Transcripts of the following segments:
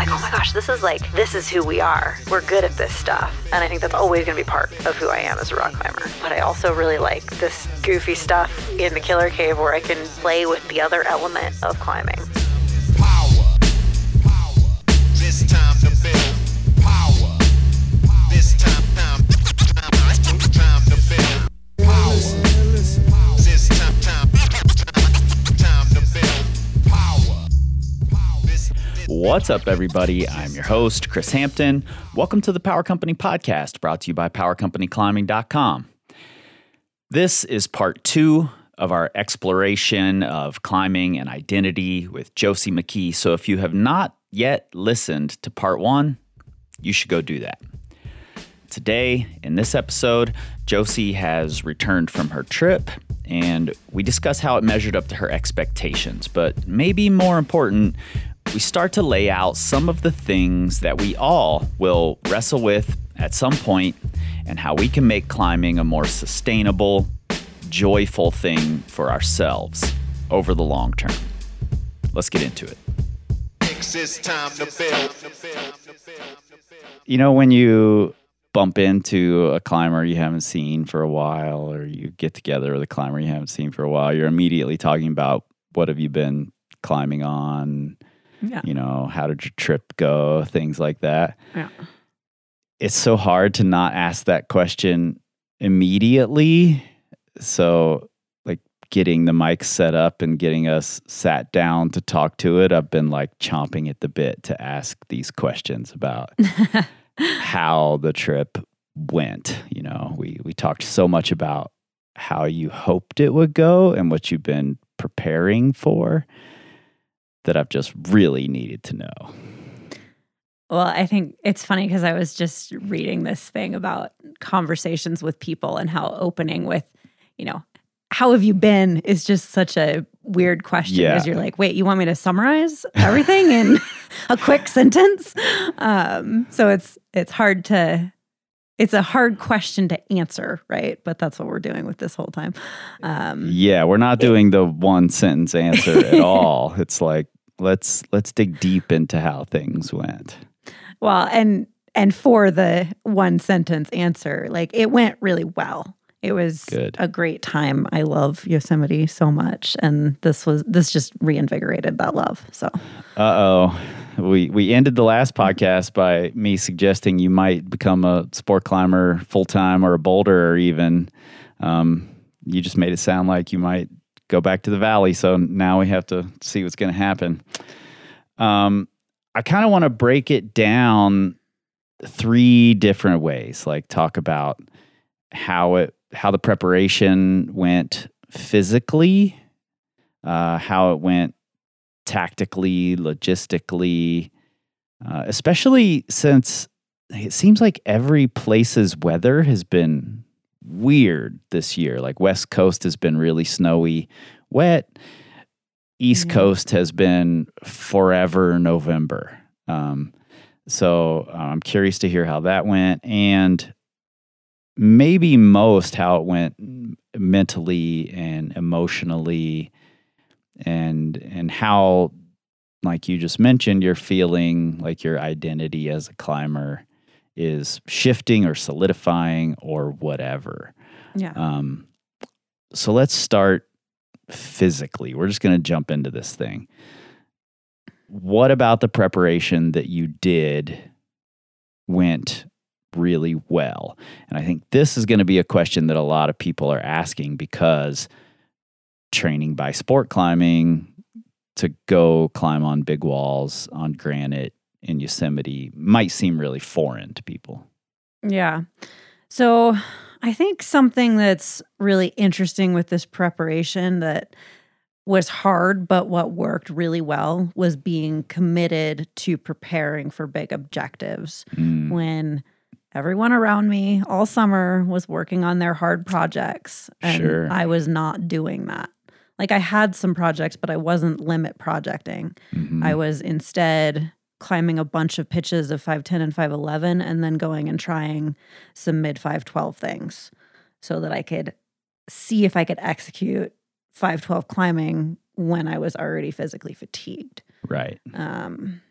like, oh my gosh, this is like, this is who we are. We're good at this stuff. And I think that's always going to be part of who I am as a rock climber. But I also really like this goofy stuff in the killer cave where I can play with the other element of climbing. What's up, everybody? I'm your host, Kris Hampton. Welcome to the Power Company Podcast, brought to you by PowerCompanyClimbing.com. This is part two of our exploration of climbing and identity with Josie McKee. So if you have not yet listened to part one, you should go do that. Today, in this episode, Josie has returned from her trip and we discuss how it measured up to her expectations. But maybe more important, we start to lay out some of the things that we all will wrestle with at some point and how we can make climbing a more sustainable, joyful thing for ourselves over the long term. Let's get into it. You know, when you bump into a climber you haven't seen for a while, or you get together with a climber you haven't seen for a while, you're immediately talking about what have you been climbing on? Yeah. You know, how did your trip go? Things like that. Yeah. It's so hard to not ask that question immediately. So, like getting the mic set up and getting us sat down to talk to it, I've been like chomping at the bit to ask these questions about how the trip went. You know, we we talked so much about how you hoped it would go and what you've been preparing for that I've just really needed to know. Well, I think it's funny because I was just reading this thing about conversations with people and how opening with, you know, how have you been is just such a weird question because Yeah. you're like, wait, you want me to summarize everything in a quick sentence? Um, so it's it's hard to it's a hard question to answer, right? But that's what we're doing with this whole time. Um, Yeah, we're not doing the one sentence answer at all. It's like let's let's dig deep into how things went. Well, and and for the one sentence answer, like it went really well. It was Good. a great time. I love Yosemite so much, and this was this just reinvigorated that love. So Uh oh. We we ended the last podcast by me suggesting you might become a sport climber full time or a boulder or even. Um, you just made it sound like you might go back to the valley. So now we have to see what's going to happen. Um, I kind of want to break it down three different ways. Like talk about how it how the preparation went physically, uh, how it went tactically, logistically, uh, especially since it seems like every place's weather has been weird this year. Like West Coast has been really snowy, wet. East Yeah. Coast has been forever November. Um, so uh, I'm curious to hear how that went and maybe most how it went mentally and emotionally and and how like you just mentioned you're feeling like your identity as a climber is shifting or solidifying or whatever yeah, um, so let's start physically. We're just going to jump into this thing. What about the preparation that you did went really well? And I think this is going to be a question that a lot of people are asking because training by sport climbing to go climb on big walls on granite in Yosemite might seem really foreign to people. yeah. So I think something that's really interesting with this preparation that was hard, but what worked really well was being committed to preparing for big objectives. Mm, when everyone around me all summer was working on their hard projects and Sure. I was not doing that. Like I had some projects but I wasn't limit projecting. mhm. I was instead climbing a bunch of pitches of 510 and 511 and then going and trying some mid 512 things so that I could see if I could execute 512 climbing when I was already physically fatigued. Right. Um,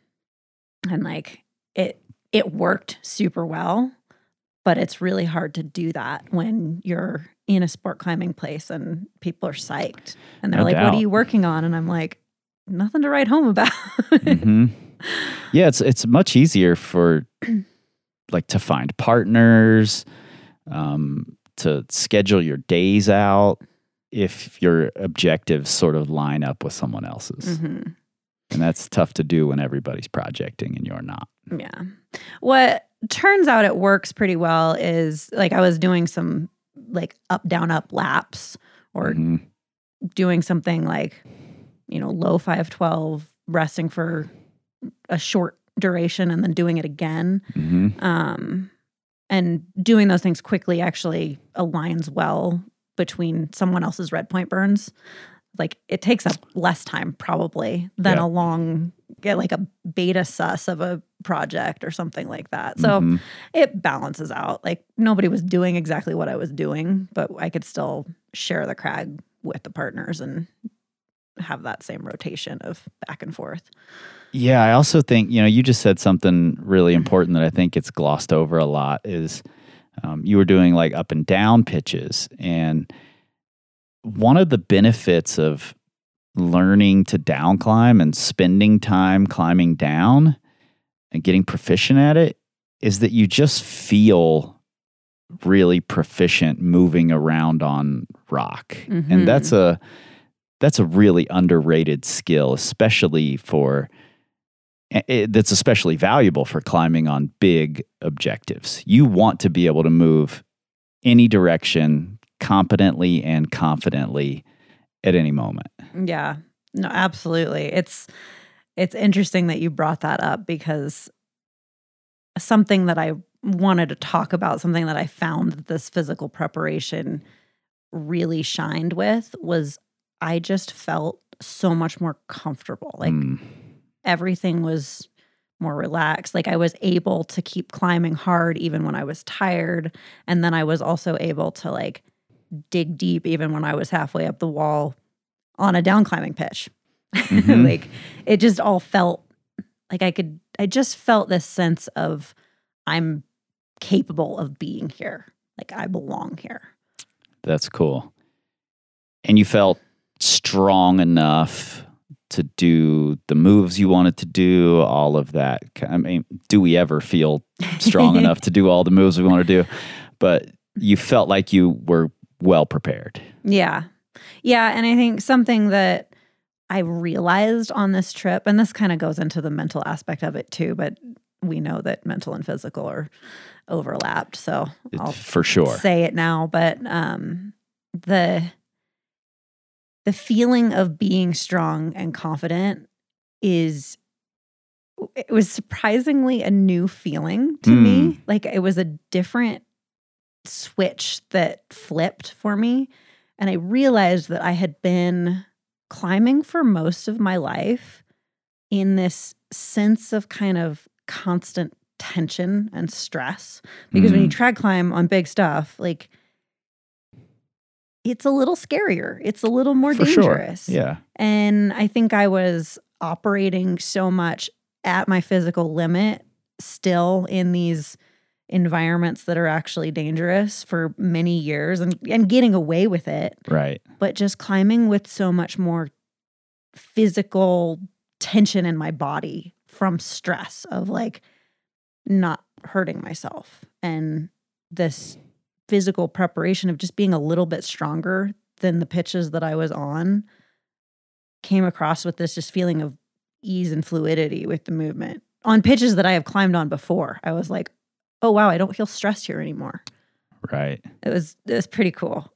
and like it, it worked super well, but it's really hard to do that when you're in a sport climbing place and people are psyched and they're No like, "What are you working on?" And I'm like, "Nothing to write home about." hmm Yeah, it's it's much easier for like to find partners, um, to schedule your days out if your objectives sort of line up with someone else's. Mhm. And that's tough to do when everybody's projecting and you're not. Yeah. What turns out it works pretty well is like I was doing some like up, down, up laps or Mhm. doing something like, you know, low 512, resting for a short duration and then doing it again. Mhm. Um, and doing those things quickly actually aligns well between someone else's red point burns. Like it takes up less time probably than Yeah. a long get like a beta sus of a project or something like that. So Mhm. it balances out. Like nobody was doing exactly what I was doing, but I could still share the crag with the partners and have that same rotation of back and forth. Yeah, I also think you know you just said something really important that I think gets glossed over a lot is um, you were doing like up and down pitches, and one of the benefits of learning to down climb and spending time climbing down and getting proficient at it is that you just feel really proficient moving around on rock, Mhm. and that's a that's a really underrated skill, especially for it, that's especially valuable for climbing on big objectives. You want to be able to move any direction competently and confidently at any moment. Yeah. No, absolutely. It's it's interesting that you brought that up because something that I wanted to talk about, something that I found that this physical preparation really shined with was I just felt so much more comfortable. Like Mm, everything was more relaxed. Like I was able to keep climbing hard even when I was tired. And then I was also able to like dig deep even when I was halfway up the wall on a down climbing pitch. Mhm. like it just all felt like I could, I just felt this sense of I'm capable of being here. Like I belong here. that's cool. And you felt strong enough to do the moves you wanted to do, all of that. I mean, do we ever feel strong enough to do all the moves we want to do? But you felt like you were well prepared. Yeah. Yeah. And I think something that I realized on this trip, and this kind of goes into the mental aspect of it too, but we know that mental and physical are overlapped. So I'll for sure. say it now. But um, the the feeling of being strong and confident is it was surprisingly a new feeling to me. Like it was a different switch that flipped for me. And I realized that I had been climbing for most of my life in this sense of kind of constant tension and stress. Because when you Mm. trad climb on big stuff, like it's a little scarier. It's a little more For sure. dangerous. Yeah. And I think I was operating so much at my physical limit still in these environments that are actually dangerous for many years and, and getting away with it, Right. but just climbing with so much more physical tension in my body from stress of like not hurting myself and this physical preparation of just being a little bit stronger than the pitches that I was on came across with this just feeling of ease and fluidity with the movement. On pitches that I have climbed on before, I was like, "Oh wow, I don't feel stressed here anymore." Right. It was it was pretty cool.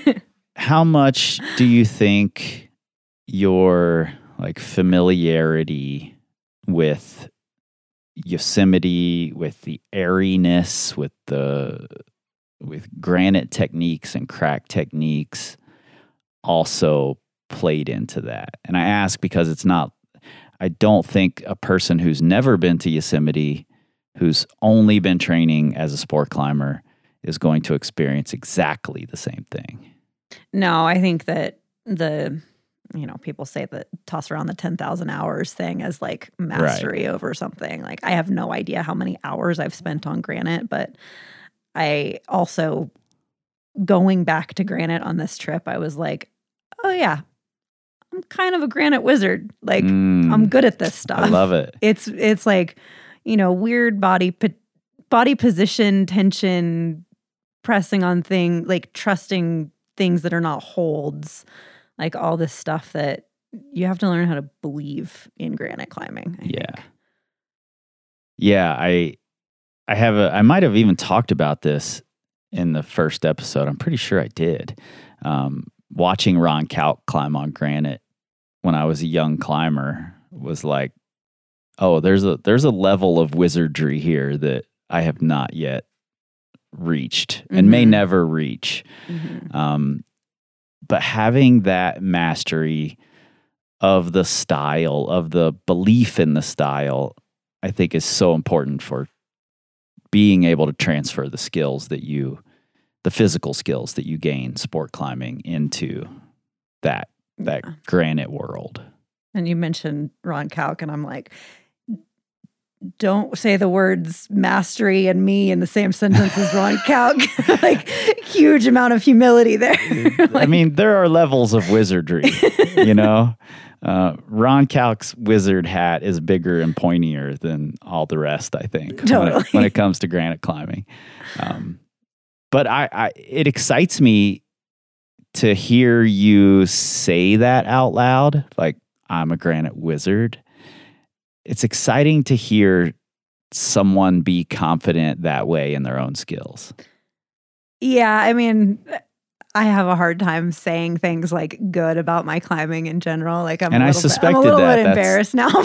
How much do you think your like familiarity with Yosemite, with the airiness, with the with granite techniques and crack techniques also played into that? And I ask because it's not I don't think a person who's never been to Yosemite, who's only been training as a sport climber, is going to experience exactly the same thing. No, I think that the you know, people say that toss around the 10,000 hours thing as like mastery over something. Like, I have no idea how many hours I've spent on granite, but I also, going back to granite on this trip, I was like, oh, yeah, I'm kind of a granite wizard. Like, Mm, I'm good at this stuff. I love it. It's it's like, you know, weird body po- body position, tension, pressing on thing, like trusting things that are not holds, like all this stuff that you have to learn how to believe in granite climbing. I Yeah. think. Yeah, I I have a I might have even talked about this in the first episode. I'm pretty sure I did. Um, watching Ron Kauk climb on granite when I was a young climber was like, oh, there's a there's a level of wizardry here that I have not yet reached and may Mhm. never reach. Mhm. Um, but having that mastery of the style, of the belief in the style, I think is so important for being able to transfer the skills that you, the physical skills that you gain sport climbing into that that Yeah. granite world. And you mentioned Ron Kauk, and I'm like, don't say the words mastery and me in the same sentence as Ron Kauk. like, huge amount of humility there. I mean, there are levels of wizardry, you know. Uh, Ron Kauk's wizard hat is bigger and pointier than all the rest. I think when, Totally. it, when it comes to granite climbing. Um, but I, I, it excites me to hear you say that out loud. Like I'm a granite wizard. It's exciting to hear someone be confident that way in their own skills. Yeah, I mean, I have a hard time saying things like good about my climbing in general. Like I'm And a I little bit, I'm suspected a little that. bit embarrassed now.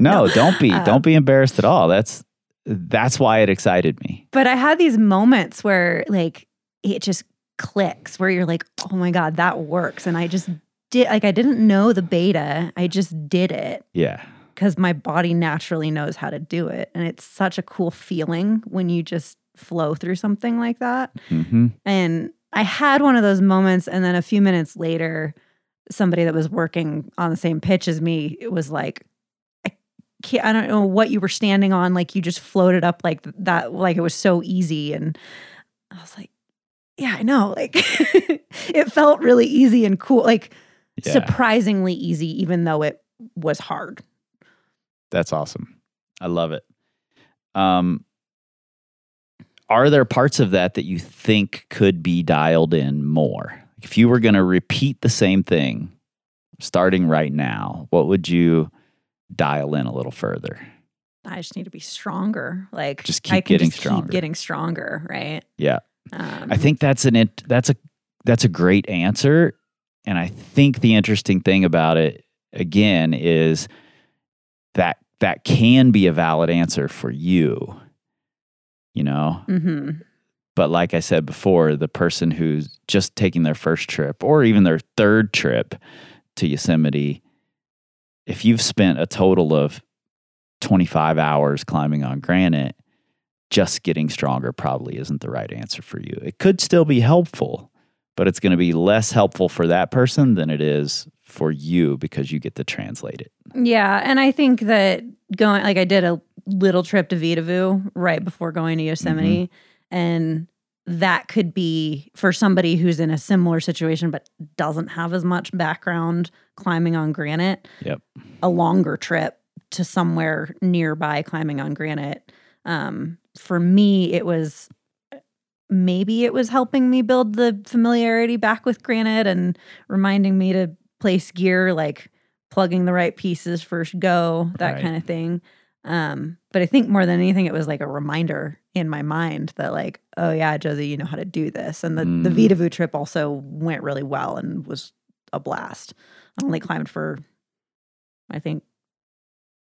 No, don't be. Uh, don't be embarrassed at all. That's that's why it excited me. but I had these moments where like it just clicks where you're like, "Oh my god, that works." And I just did like I didn't know the beta. I just did it Yeah. Cuz my body naturally knows how to do it. And it's such a cool feeling when you just flow through something like that. hmm And I had one of those moments, and then a few minutes later, somebody that was working on the same pitch as me it was like, I can't, I don't know what you were standing on. Like you just floated up like that, like it was so easy. And I was like, yeah, I know. Like it felt really easy and cool, like Yeah. surprisingly easy, even though it was hard. That's awesome. I love it. Um, are there parts of that that you think could be dialed in more? If you were going to repeat the same thing starting right now, what would you dial in a little further? I just need to be stronger. Like Just I keep can getting just stronger. Keep getting stronger, right? Yeah. Um, I think that's an int- that's a that's a great answer, and I think the interesting thing about it again is that that can be a valid answer for you. You know, mhm. but like I said before, the person who's just taking their first trip or even their third trip to Yosemite, if you've spent a total of 25 hours climbing on granite, just getting stronger probably isn't the right answer for you. It could still be helpful, but it's going to be less helpful for that person than it is for you because you get to translate it. Yeah, and I think that going like I did a little trip to Vedauwoo right before going to Yosemite, and that could be for somebody who's in a similar situation but doesn't have as much background climbing on granite. Yep. A longer trip to somewhere nearby climbing on granite. Um, for me, it was maybe it was helping me build the familiarity back with granite and reminding me to place gear like plugging the right pieces first go that Right. kind of thing um but i think more than anything it was like a reminder in my mind that like oh yeah josie you know how to do this and the the Mm. Vedauwoo trip also went really well and was a blast i only climbed for i think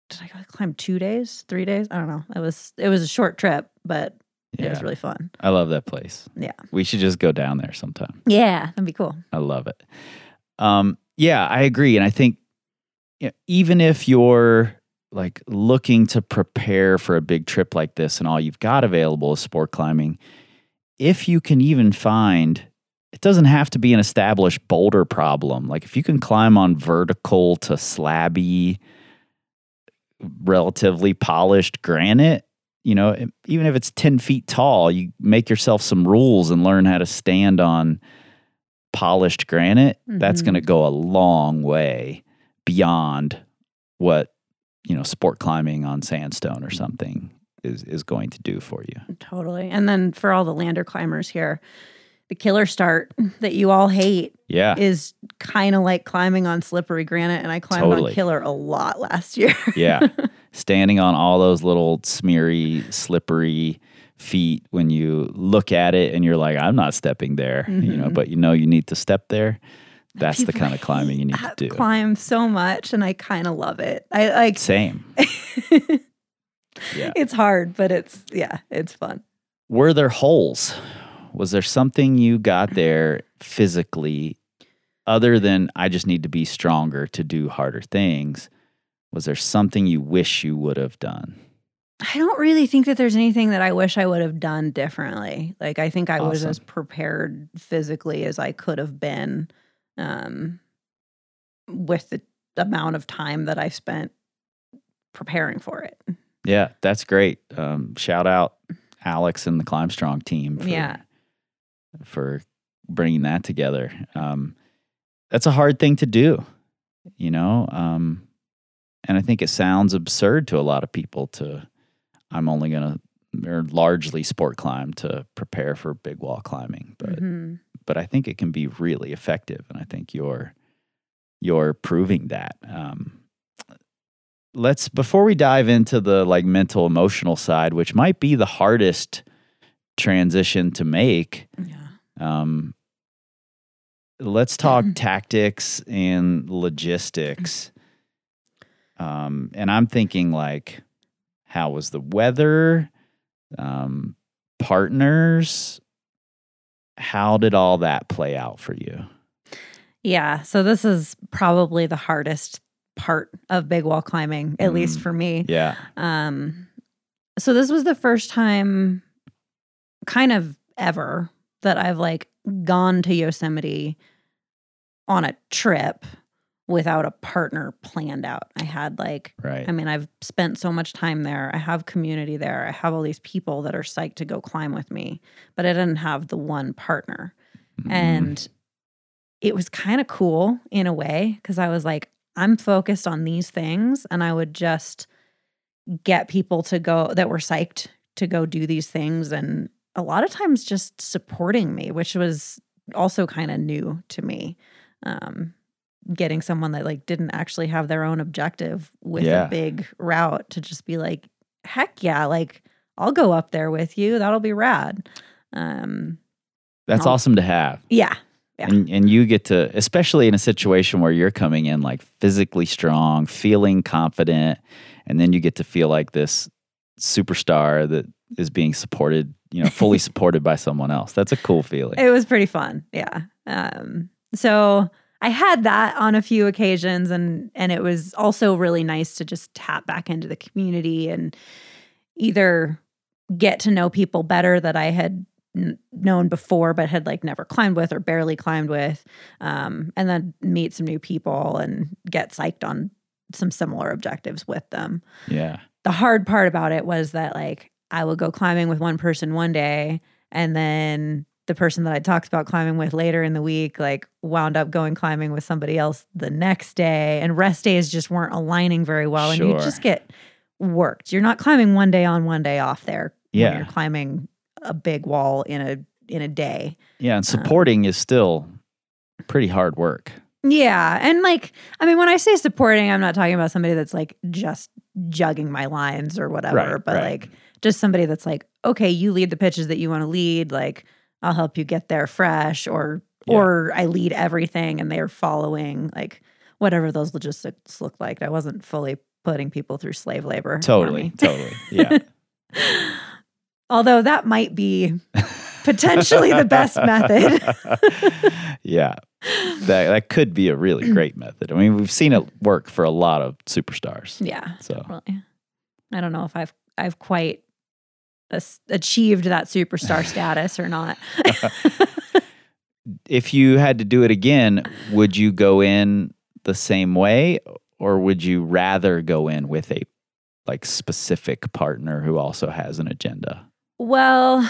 did i climb two days three days i don't know it was it was a short trip but it was really fun I love that place. Yeah. We should just go down there sometime. yeah that'd be cool I love it. Um, yeah, I agree, and I think you know, even if you're like looking to prepare for a big trip like this, and all you've got available is sport climbing, if you can even find it doesn't have to be an established boulder problem. Like if you can climb on vertical to slabby, relatively polished granite, you know, even if it's 10 feet tall, you make yourself some rules and learn how to stand on polished granite. That's Mhm. going to go a long way beyond what, you know, sport climbing on sandstone or something is, is going to do for you. Totally. And then for all the lander climbers here, the killer start that you all hate Yeah. is kind of like climbing on slippery granite. And I climbed Totally. on killer a lot last year. Yeah. Standing on all those little smeary, slippery feet when you look at it and you're like, I'm not stepping there, you know, Mhm. but you know you need to step there. That's the kind of climbing you need to do. Climb so much, and I kind of love it. I like. Same. Yeah. It's hard, but it's yeah, it's fun. Were there holes? Was there something you got there physically other than I just need to be stronger to do harder things? Was there something you wish you would have done? I don't really think that there's anything that I wish I would have done differently. Like I think I was as prepared physically as I could have been um, with the amount of time that I spent preparing for it. Yeah, that's great. Um, shout out Alex and the Climb Strong team for, Yeah. for bringing that together. Um, that's a hard thing to do, you know? Um, and I think it sounds absurd to a lot of people to, I'm only going to, or largely sport climb to prepare for big wall climbing. But, Mhm. but I think it can be really effective. And I think you're, you're proving that. Um, let's before we dive into the like mental emotional side which might be the hardest transition to make Yeah. um let's talk tactics and logistics um and i'm thinking like how was the weather um partners how did all that play out for you Yeah. So this is probably the hardest part of big wall climbing, at least Mm. for me. yeah Um, so this was the first time, kind of ever, that I've like gone to Yosemite on a trip without a partner planned out. I had like, right I mean, I've spent so much time there. I have community there. I have all these people that are psyched to go climb with me, but I didn't have the one partner. Mhm. And it was kind of cool in a way because I was like, I'm focused on these things and I would just get people to go that were psyched to go do these things and a lot of times just supporting me, which was also kind of new to me. Um, getting someone that like didn't actually have their own objective with Yeah. a big route to just be like, heck yeah, like I'll go up there with you. That'll be rad. Um, that's I'll- awesome to have yeah. Yeah. And and you get to especially in a situation where you're coming in like physically strong, feeling confident, and then you get to feel like this superstar that is being supported, you know, fully supported by someone else. That's a cool feeling. It was pretty fun. Yeah. Um, so I had that on a few occasions and and it was also really nice to just tap back into the community and either get to know people better that I had n- known before but had like never climbed with or barely climbed with um, and then meet some new people and get psyched on some similar objectives with them Yeah. the hard part about it was that like I would go climbing with one person one day and then the person that I talked about climbing with later in the week like wound up going climbing with somebody else the next day and rest days just weren't aligning very well and you just get worked. You're not climbing one day on one day off there. when Yeah. you're climbing a big wall in a in a day. Yeah. And um, supporting is still pretty hard work. Yeah. And like, I mean, when I say supporting, I'm not talking about somebody that's like just jugging my lines or whatever, Right, but right. like just somebody that's like, okay, you lead the pitches that you want to lead. Like, I'll help you get there fresh or, Yeah. or I lead everything and they're following like whatever those logistics look like. I wasn't fully putting people through slave labor. Totally. Totally. Yeah. Although that might be potentially the best method. yeah. That that could be a really great method. I mean, we've seen it work for a lot of superstars. yeah. So Definitely. I don't know if I've I've quite achieved that superstar status or not. if you had to do it again, would you go in the same way or would you rather go in with a like specific partner who also has an agenda? Well,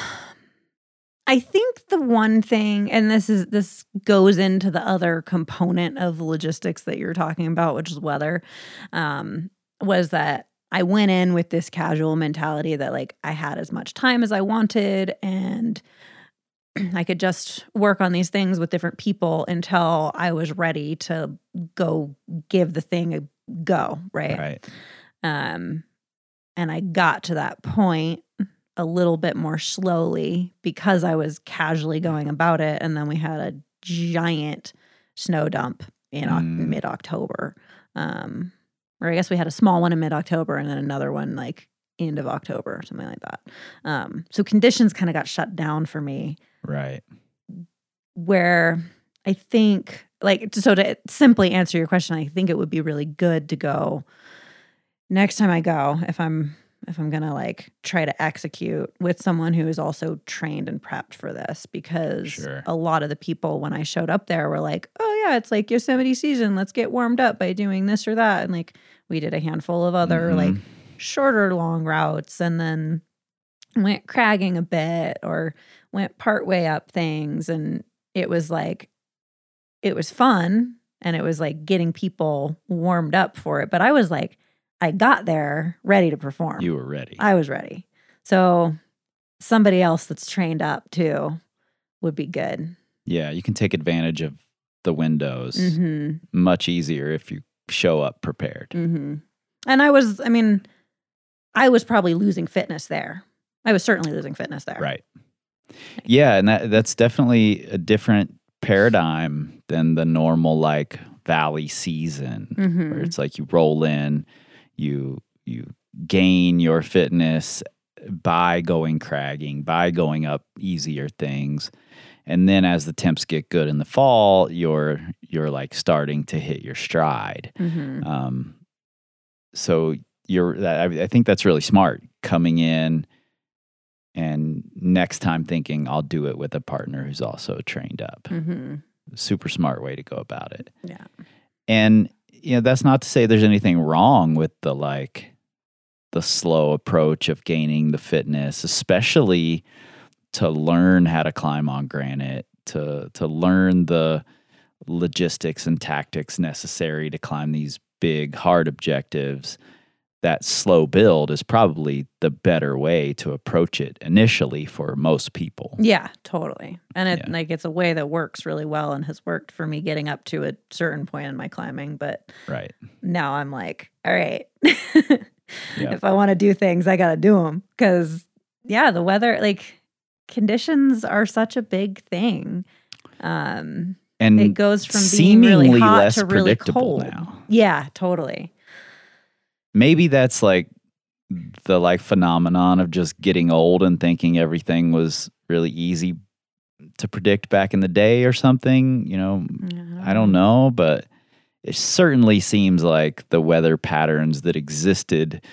I think the one thing, and this is this goes into the other component of logistics that you're talking about, which is weather, um, was that I went in with this casual mentality that like I had as much time as I wanted and I could just work on these things with different people until I was ready to go give the thing a go, right? Right. Um, and I got to that point a little bit more slowly because I was casually going about it. And then we had a giant snow dump in Mm. mid October. Um, or I guess we had a small one in mid October and then another one like end of October or something like that. Um, so conditions kind of got shut down for me Right. where I think like so to simply answer your question, I think it would be really good to go next time I go if I'm if I'm gonna like try to execute with someone who is also trained and prepped for this because Sure. a lot of the people when I showed up there were like, oh yeah, it's like Yosemite season. Let's get warmed up by doing this or that. And like we did a handful of other Mhm. like shorter long routes and then went cragging a bit or went part way up things and it was like it was fun and it was like getting people warmed up for it but i was like i got there ready to perform You were ready. i was ready so somebody else that's trained up too would be good yeah, you can take advantage of the windows hmm much easier if you show up prepared. hmm and i was i mean i was probably losing fitness there i was certainly losing fitness there Right. Yeah, and that that's definitely a different paradigm than the normal like valley season where Mhm. it's like you roll in, you you gain your fitness by going cragging, by going up easier things. And then as the temps get good in the fall, you're you're like starting to hit your stride. hmm Um, so you're, I, I think that's really smart coming in and next time thinking I'll do it with a partner who's also trained up. hmm Super smart way to go about it. yeah And you know, that's not to say there's anything wrong with the like the slow approach of gaining the fitness, especially to learn how to climb on granite, to to learn the logistics and tactics necessary to climb these big hard objectives. That slow build is probably the better way to approach it initially for most people. Yeah, totally. And it Yeah. like it's a way that works really well and has worked for me getting up to a certain point in my climbing. But Right. now I'm like, all right, Yeah. if I want to do things, I got to do them because yeah, the weather like conditions are such a big thing. Um, And it goes from being really seemingly hot less to really predictable cold. now. Yeah, totally. maybe that's like the like phenomenon of just getting old and thinking everything was really easy to predict back in the day or something you know i don't know but it certainly seems like the weather patterns that existed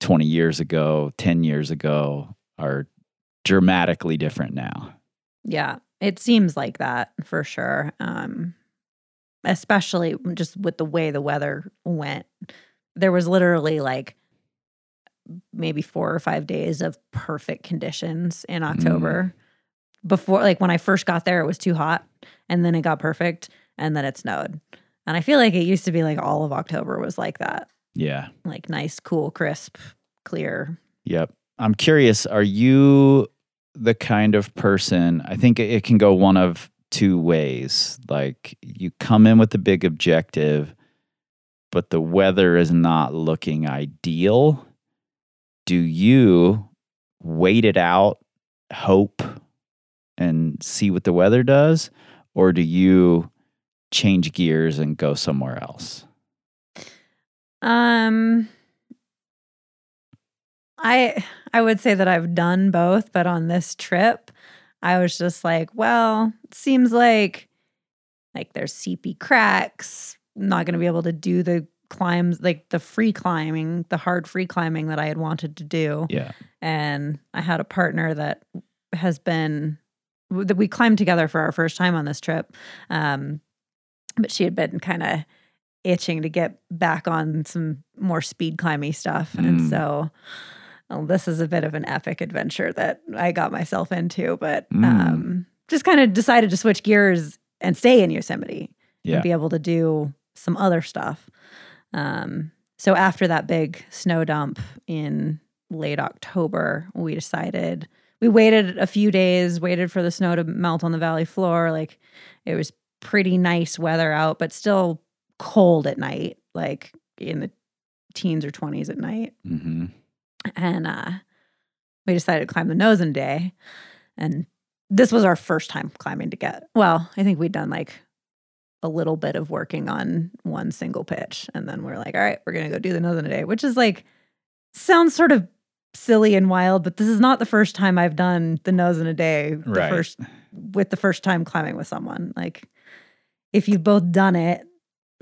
20 years ago 10 years ago are dramatically different now Yeah, it seems like that for sure. Um, especially just with the way the weather went. There was literally like maybe four or five days of perfect conditions in October. Before, like when I first got there, it was too hot, and then it got perfect, and then it snowed. And I feel like it used to be like all of October was like that, yeah like nice, cool, crisp, clear. Yep. I'm curious, are you the kind of person, I think it can go one of two ways. Like you come in with a big objective, but the weather is not looking ideal. Do you wait it out, hope, and see what the weather does? Or do you change gears and go somewhere else? Um I I would say that I've done both, but on this trip, I was just like, well, it seems like like there's seepy cracks. I'm not going to be able to do the climbs like the free climbing, the hard free climbing that I had wanted to do. Yeah. And I had a partner that has been that we climbed together for our first time on this trip. Um, but she had been kind of itching to get back on some more speed climbing stuff. And Mm. so well, this is a bit of an epic adventure that I got myself into, but Mm. um, just kind of decided to switch gears and stay in Yosemite Yeah. and be able to do some other stuff. Um, so after that big snow dump in late October, we decided we waited a few days, waited for the snow to melt on the valley floor. Like it was pretty nice weather out, but still cold at night, like in the teens or 20s at night. hmm And uh, we decided to climb the nose in a day. And this was our first time climbing to get. Well, I think we'd done like a little bit of working on one single pitch. And then we're like, all right, we're going to go do the nose in a day, which is like, sounds sort of silly and wild, but this is not the first time I've done the nose in a day. The Right. first with the first time climbing with someone. Like, if you've both done it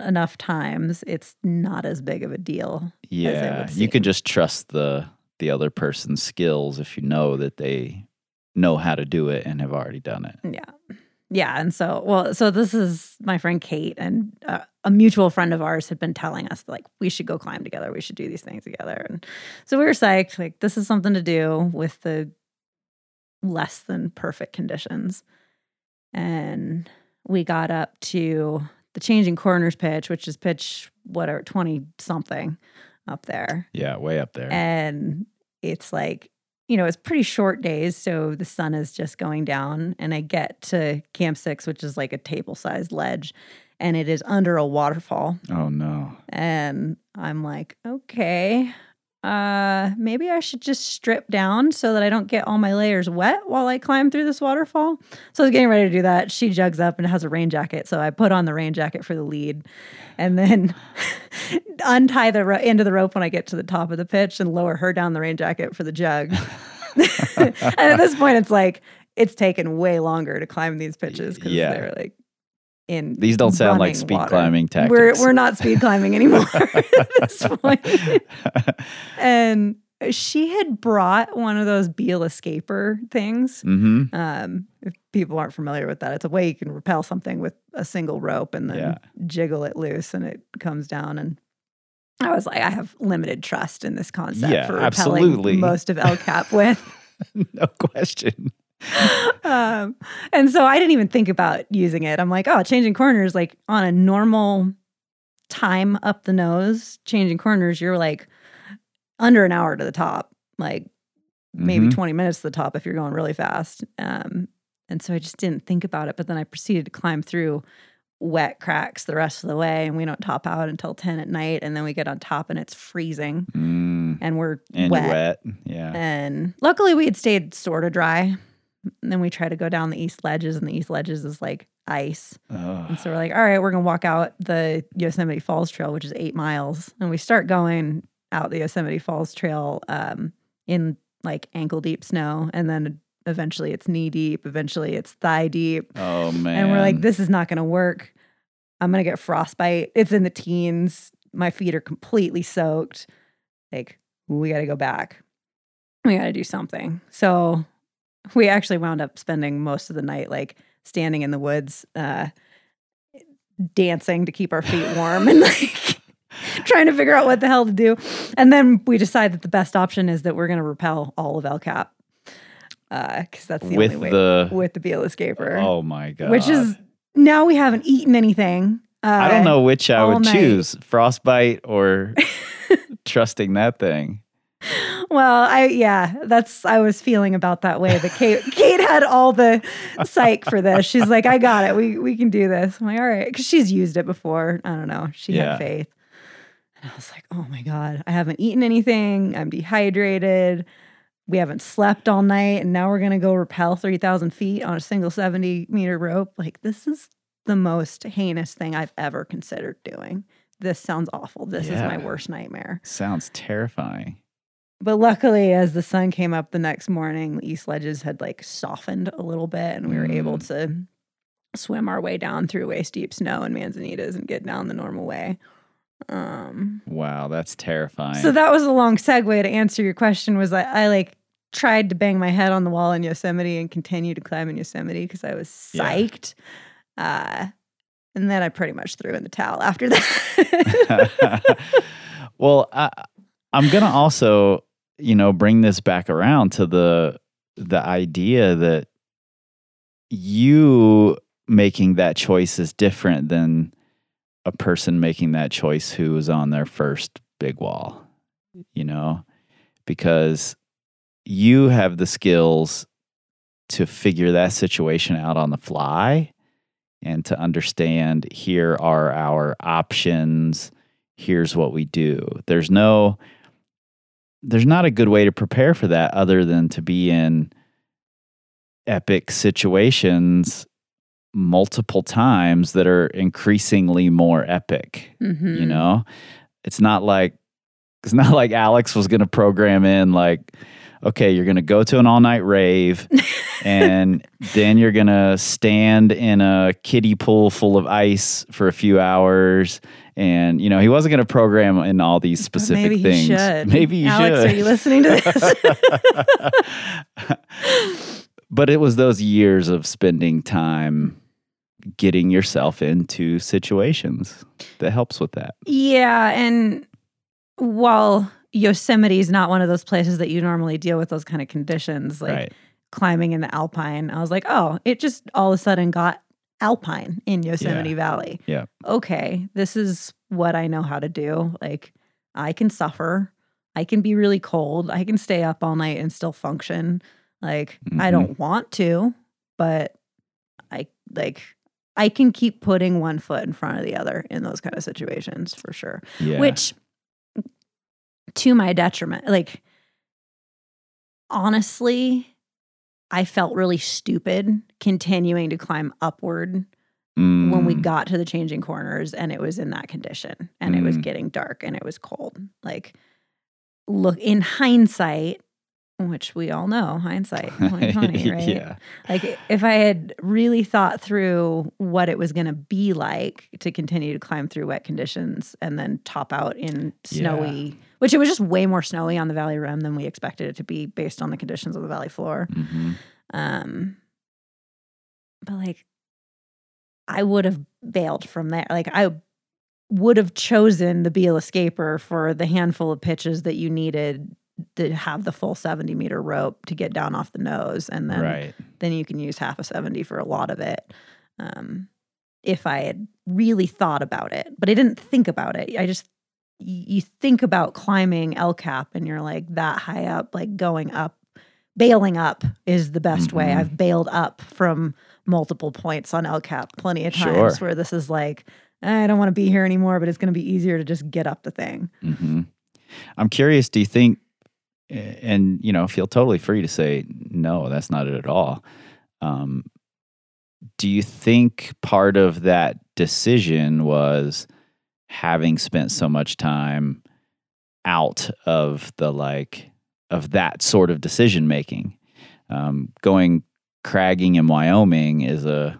enough times, it's not as big of a deal. Yeah, you can just trust the the other person's skills if you know that they know how to do it and have already done it. Yeah. Yeah. And so, well, so this is my friend Kate, and uh, a mutual friend of ours had been telling us, like, we should go climb together. We should do these things together. And so we were psyched, like, this is something to do with the less than perfect conditions. And we got up to the changing corners pitch, which is pitch, whatever, 20 something up there Yeah, way up there. and it's like you know it's pretty short days so the sun is just going down and i get to camp six which is like a table sized ledge and it is under a waterfall oh no. and i'm like okay uh maybe i should just strip down so that i don't get all my layers wet while i climb through this waterfall. So i was getting ready to do that. She jugs up and has a rain jacket so i put on the rain jacket for the lead and then untie the ro- end of the rope when i get to the top of the pitch and lower her down the rain jacket for the jug. And at this point it's like it's taken way longer to climb these pitches because Yeah. they're like in These don't sound like speed water. climbing tactics. We're we're not speed climbing anymore at this point. and she had brought one of those Beal escaper things. hmm Um, if people aren't familiar with that, it's a way you can repel something with a single rope and then Yeah. jiggle it loose and it comes down. And I was like, I have limited trust in this concept Yeah, for repelling absolutely. most of El Cap with. no question. um, and so I didn't even think about using it. I'm like, oh, changing corners, like on a normal time up the nose, changing corners, you're like under an hour to the top, like maybe Mhm. 20 minutes to the top if you're going really fast. Um, and so I just didn't think about it. But then I proceeded to climb through wet cracks the rest of the way. And we don't top out until 10 at night. And then we get on top and it's freezing Mm, and we're and wet. wet. Yeah. And luckily, we had stayed sort of dry. And then we try to go down the east ledges, and the east ledges is like ice. Ugh. And so we're like, all right, we're gonna walk out the Yosemite Falls Trail, which is eight miles, and we start going out the Yosemite Falls Trail um, in like ankle deep snow, and then eventually it's knee deep, eventually it's thigh deep, oh man. and we're like, this is not gonna work. I'm gonna get frostbite. It's in the teens. My feet are completely soaked. Like, we got to go back. We got to do something. So we actually wound up spending most of the night like standing in the woods, uh, dancing to keep our feet warm and like trying to figure out what the hell to do. And then we decide that the best option is that we're going to repel all of El Cap. Because that's the With only way the- with the Beal Escaper, Oh my god. which is now we haven't eaten anything. Uh, I don't know which I would night. choose, frostbite or trusting that thing. Well, I yeah, that's I was feeling about that way. But Kate Kate had all the psych for this. She's like, I got it. We we can do this. I'm like, all right, because she's used it before. I don't know. She Yeah. had faith. And I was like, oh my god, I haven't eaten anything. I'm dehydrated. We haven't slept all night, and now we're gonna go rappel three thousand feet on a single seventy meter rope. Like this is the most heinous thing I've ever considered doing. This sounds awful. This is my worst nightmare. Sounds terrifying. But luckily, as the sun came up the next morning, the east ledges had like softened a little bit, and we were able to swim our way down through waist deep snow and manzanitas and get down the normal way. Um, Wow, that's terrifying. so that was a long segue to answer your question. Was I, I like tried to bang my head on the wall in Yosemite and continue to climb in Yosemite because I was Yeah. psyched. Uh, and then I pretty much threw in the towel after that. well, I, I'm gonna also, you know, bring this back around to the the idea that you making that choice is different than a person making that choice who was on their first big wall. You know, because you have the skills to figure that situation out on the fly and to understand here are our options here's what we do there's no there's not a good way to prepare for that other than to be in epic situations multiple times that are increasingly more epic Mhm. you know it's not like it's not like alex was going to program in like okay you're going to go to an all-night rave and then you're going to stand in a kiddie pool full of ice for a few hours and you know he wasn't going to program in all these specific maybe things should. maybe you Alex, should are you listening to this? but it was those years of spending time getting yourself into situations that helps with that yeah, and while Yosemite is not one of those places that you normally deal with those kind of conditions, like right climbing in the alpine, I was like, oh, it just all of a sudden got alpine in Yosemite Yeah. Valley. Yeah. Okay, this is what I know how to do. Like, I can suffer. I can be really cold. I can stay up all night and still function. Like, I Mhm. don't want to, but I like I can keep putting one foot in front of the other in those kind of situations for sure yeah which to my detriment like honestly i felt really stupid continuing to climb upward when we Mm. got to the changing corners and it was in that condition and it was Mm. getting dark and it was cold like look in hindsight which we all know hindsight 2020 right yeah like if I had really thought through what it was going to be like to continue to climb through wet conditions and then top out in snowy, which it was just way more snowy on the valley rim than we expected it to be based on the conditions of the valley floor. hmm Um, but like, I would have bailed from there. Like, I would have chosen the Beal Escaper for the handful of pitches that you needed to have the full 70 meter rope to get down off the nose. And then right then you can use half a 70 for a lot of it. Um, if I had really thought about it, but I didn't think about it. I just, you think about climbing El Cap and you're like that high up, like going up, bailing up is the best way. Mhm. I've bailed up from multiple points on El Cap plenty of Sure. times where this is like, I don't want to be here anymore, but it's going to be easier to just get up the thing. hmm I'm curious. Do you think, and you know, feel totally free to say no, that's not it at all. Um, do you think part of that decision was having spent so much time out of the like of that sort of decision making? Um, going cragging in Wyoming is a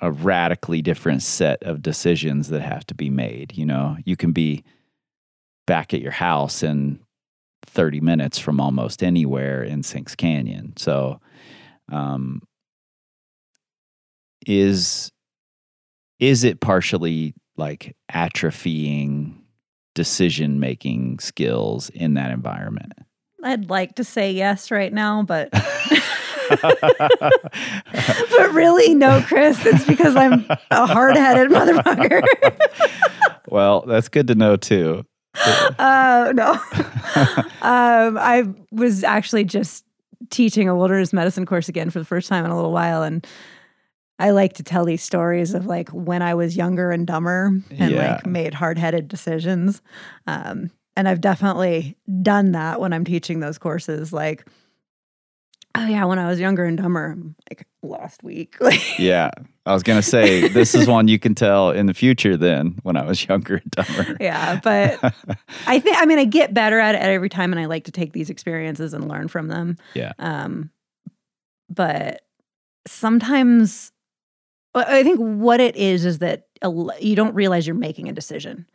a radically different set of decisions that have to be made. You know, you can be back at your house in 30 minutes from almost anywhere in Sinks Canyon. So, um, is is it partially like atrophying decision making skills in that environment? I'd like to say yes right now, but but really, no, Kris. It's because I'm a hard-headed motherfucker. well, that's good to know too. uh, no, um, I was actually just teaching a wilderness medicine course again for the first time in a little while, and I like to tell these stories of like when I was younger and dumber and Yeah. like made hard-headed decisions. Um, and I've definitely done that when I'm teaching those courses, like. Oh yeah, when I was younger and dumber, like last week. Like Yeah. I was going to say, this is one you can tell in the future then when I was younger and dumber. yeah, but I think I mean I get better at it every time, and I like to take these experiences and learn from them. Yeah. Um, but sometimes I think what it is is that you don't realize you're making a decision.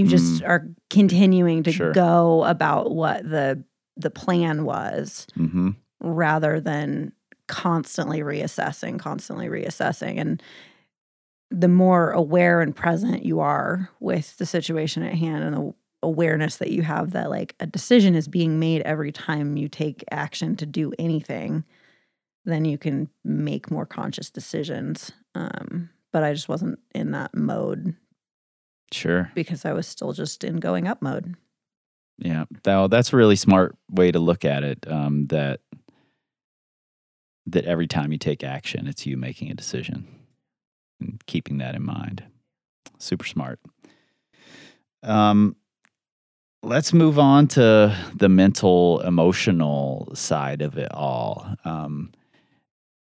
You just are continuing to Mm. Sure. go about what the the plan was Mm-hmm. rather than constantly reassessing, constantly reassessing. And the more aware and present you are with the situation at hand and the awareness that you have that like a decision is being made every time you take action to do anything, then you can make more conscious decisions. Um, but I just wasn't in that mode Sure. because I was still just in going up mode. Yeah. That, that's a really smart way to look at it. Um, that that every time you take action, it's you making a decision and keeping that in mind. Super smart. Um, let's move on to the mental, emotional side of it all. Um,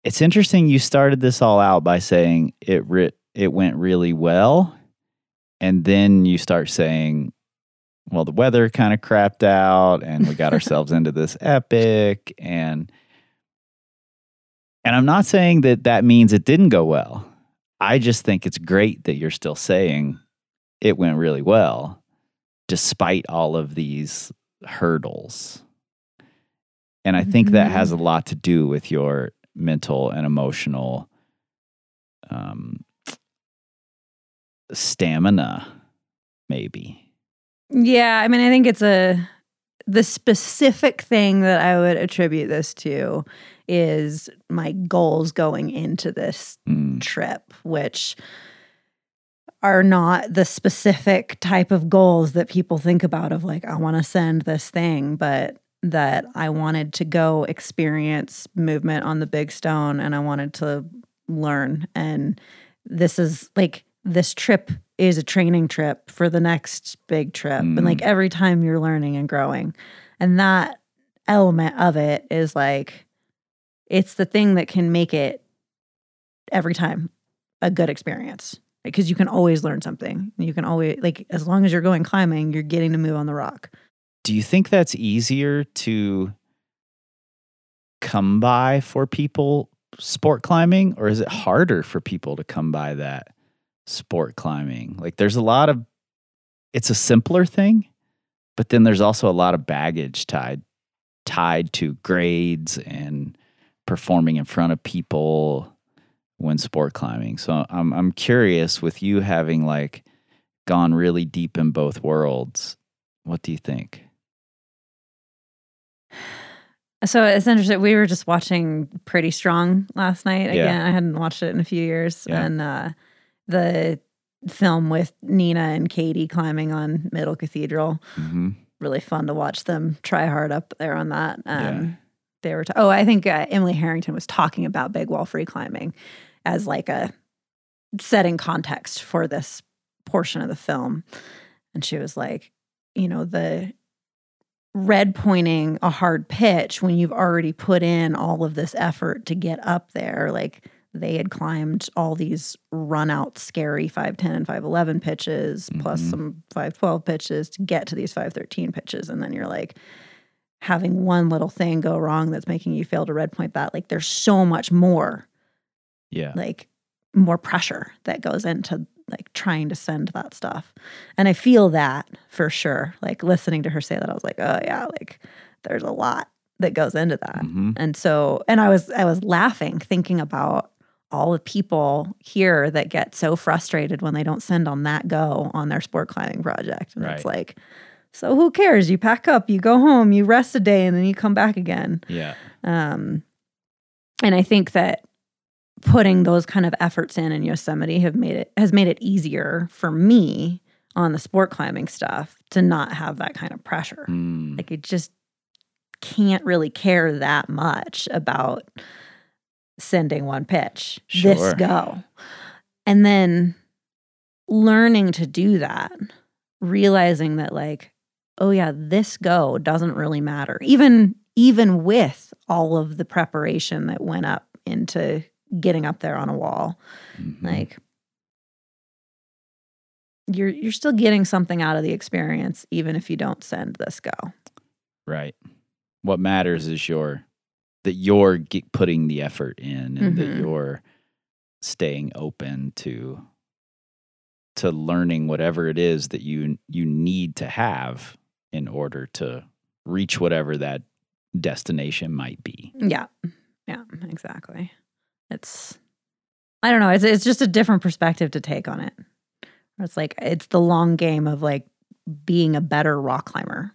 it's interesting. You started this all out by saying it ri- it went really well, and then you start saying, "Well, the weather kind of crapped out, and we got ourselves into this epic." And and I'm not saying that that means it didn't go well. I just think it's great that you're still saying it went really well, despite all of these hurdles. And I think that has a lot to do with your mental and emotional um, stamina, maybe. Yeah, I mean, I think it's a the specific thing that I would attribute this to is my goals going into this Mm, trip, which are not the specific type of goals that people think about of like, I want to send this thing, but that I wanted to go experience movement on the big stone and I wanted to learn. And this is like, this trip is a training trip for the next big trip. And like mm. every time you're learning and growing. And that element of it is like, it's the thing that can make it every time a good experience because you can always learn something. You can always like as long as you're going climbing, you're getting to move on the rock. Do you think that's easier to come by for people sport climbing, or is it harder for people to come by that sport climbing? Like, there's a lot of, it's a simpler thing, but then there's also a lot of baggage tied tied to grades and performing in front of people when sport climbing. So I'm I'm curious with you having like gone really deep in both worlds. What do you think? So it's interesting. We were just watching Pretty Strong last night. Yeah. Again, I hadn't watched it in a few years. Yeah. And uh, the film with Nina and Katie climbing on Middle Cathedral. hmm Really fun to watch them try hard up there on that. Um, Yeah. They were. T- oh, I think uh, Emily Harrington was talking about big wall free climbing as like a setting context for this portion of the film, and she was like, you know, the red pointing a hard pitch when you've already put in all of this effort to get up there. Like they had climbed all these run out scary 510 and 511 pitches, plus Mhm. some 512 pitches to get to these 513 pitches. And then you're like having one little thing go wrong that's making you fail to red point that. Like there's so much more, Yeah. like more pressure that goes into like trying to send that stuff. And I feel that for sure. Like listening to her say that, I was like, oh yeah, like there's a lot that goes into that. Mhm. And so, and I was I was laughing thinking about all the people here that get so frustrated when they don't send on that go on their sport climbing project. And it's like, so who cares? You pack up, you go home, you rest a day, and then you come back again. Yeah. Um, and I think that putting those kind of efforts in in Yosemite have made it has made it easier for me on the sport climbing stuff to not have that kind of pressure. Mm. Like it just can't really care that much about sending one pitch. Sure. This go. And then learning to do that, realizing that like, oh yeah, this go doesn't really matter. Even even with all of the preparation that went up into getting up there on a wall. Mhm. Like you're you're still getting something out of the experience even if you don't send this go. Right. What matters is your that you're ge- putting the effort in and that Mhm. you're staying open to to learning whatever it is that you you need to have in order to reach whatever that destination might be. Yeah. Yeah, exactly. It's I don't know, it's it's just a different perspective to take on it. It's like it's the long game of like being a better rock climber.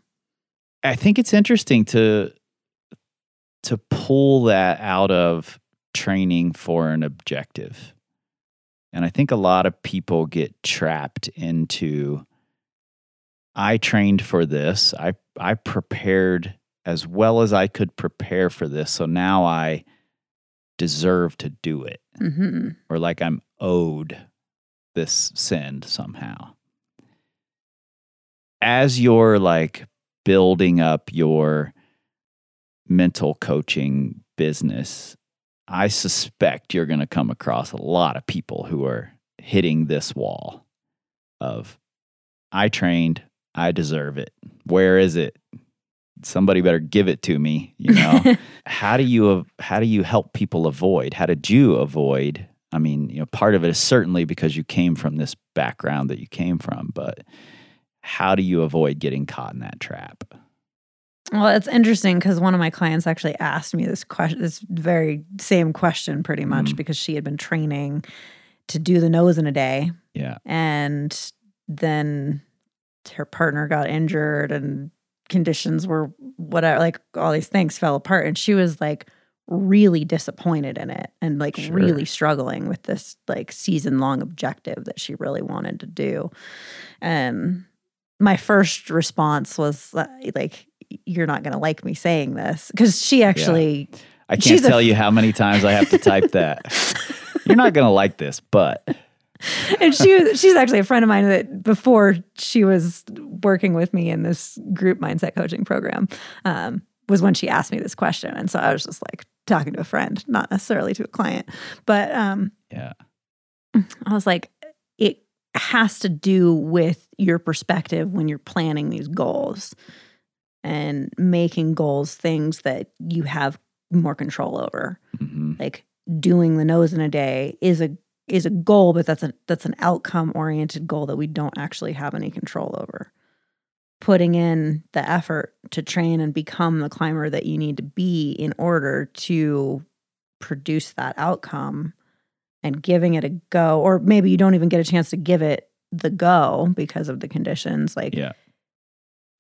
I think it's interesting to to pull that out of training for an objective. And I think a lot of people get trapped into I trained for this. I I prepared as well as I could prepare for this. So now I deserve to do it. hmm Or like I'm owed this send somehow. As you're like building up your mental coaching business, I suspect you're going to come across a lot of people who are hitting this wall of I trained, I deserve it. Where is it? Somebody better give it to me, you know. how do you how do you help people avoid? How did you avoid? I mean, you know, part of it is certainly because you came from this background that you came from, but how do you avoid getting caught in that trap? Well, it's interesting because one of my clients actually asked me this question, this very same question, pretty much, Mm. because she had been training to do the nose in a day, Yeah. and then her partner got injured, and conditions were whatever, like all these things fell apart, and she was like really disappointed in it, and like Sure. really struggling with this like season long objective that she really wanted to do, and my first response was uh, like you're not going to like me saying this because she actually I can't She's a- tell you how many times I have to type that. You're not going to like this, but and she was she's actually a friend of mine that before she was working with me in this group mindset coaching program um, was when she asked me this question and so i was just like talking to a friend not necessarily to a client but um, yeah. i was like it has to do with your perspective when you're planning these goals and making goals things that you have more control over. Hmm like doing the nose in a day is a is a goal but that's a that's an outcome oriented goal that we don't actually have any control over. Putting in the effort to train and become the climber that you need to be in order to produce that outcome and giving it a go or maybe you don't even get a chance to give it the go because of the conditions like Yeah.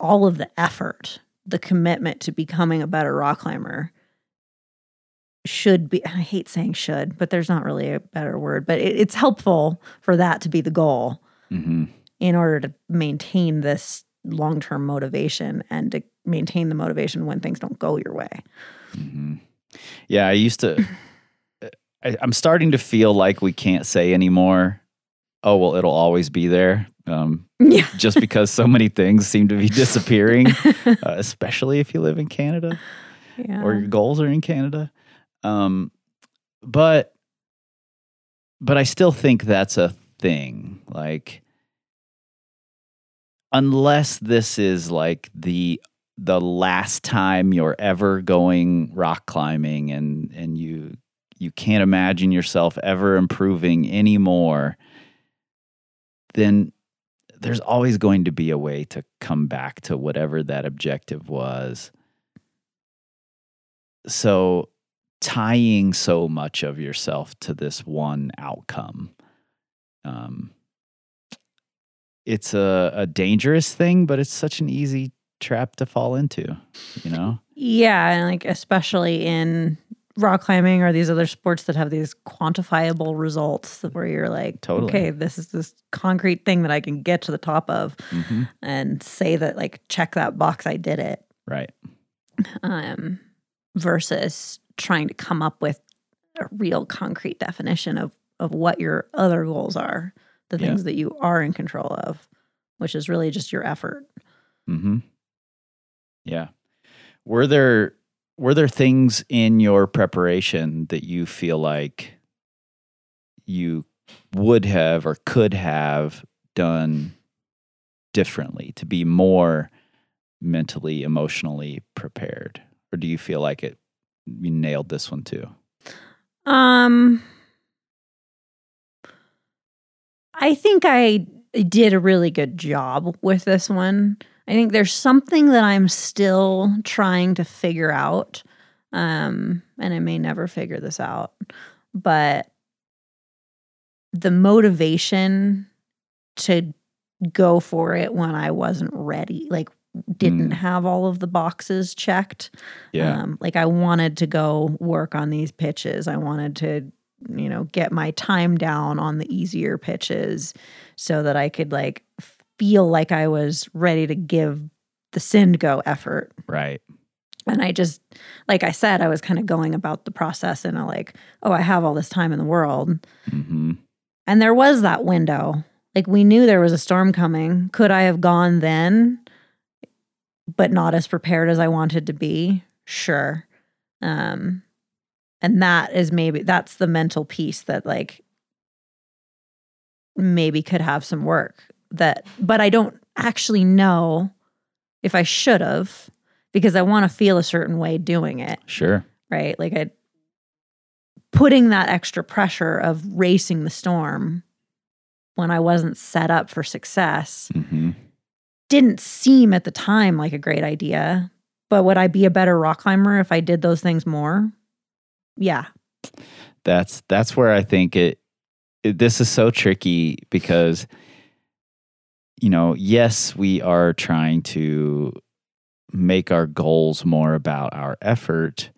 All of the effort the commitment to becoming a better rock climber should be i hate saying should but there's not really a better word but it, it's helpful for that to be the goal hmm in order to maintain this long-term motivation and to maintain the motivation when things don't go your way hmm Yeah. I used to, I, I'm starting to feel like we can't say anymore, oh, well, it'll always be there. Um, yeah just because so many things seem to be disappearing, uh, especially if you live in Canada. yeah or your goals are in Canada. Um, but but I still think that's a thing. Like unless this is like the the last time you're ever going rock climbing and and you you can't imagine yourself ever improving anymore, then there's always going to be a way to come back to whatever that objective was. So tying so much of yourself to this one outcome um it's a, a dangerous thing but it's such an easy trap to fall into you know? Yeah and like especially in rock climbing or these other sports that have these quantifiable results where you're like Totally. okay this is this concrete thing that i can get to the top of hmm and say that like check that box i did it. Right. Um versus trying to come up with a real concrete definition of of what your other goals are the Yeah. things that you are in control of which is really just your effort. Hmm yeah. Were there were there things in your preparation that you feel like you would have or could have done differently to be more mentally emotionally prepared or do you feel like it you nailed this one too Um, I think I did a really good job with this one. I think there's something that I'm still trying to figure out. Um, and I may never figure this out, but the motivation to go for it when I wasn't ready, like didn't Mm. have all of the boxes checked. Yeah. Um, like I wanted to go work on these pitches. I wanted to, you know, get my time down on the easier pitches so that I could like feel like I was ready to give the send go effort. right. And I just, like I said, I was kind of going about the process in a like, oh, I have all this time in the world. hmm And there was that window. Like we knew there was a storm coming. Could I have gone then, but not as prepared as I wanted to be? Sure. Um, and that is maybe that's the mental piece that like maybe could have some work that but I don't actually know if I should have because I want to feel a certain way doing it Sure. right? Like I putting that extra pressure of racing the storm when I wasn't set up for success hmm didn't seem at the time like a great idea. But would I be a better rock climber if I did those things more? Yeah. That's that's where I think it, it. This is so tricky because, you know, yes, we are trying to make our goals more about our effort,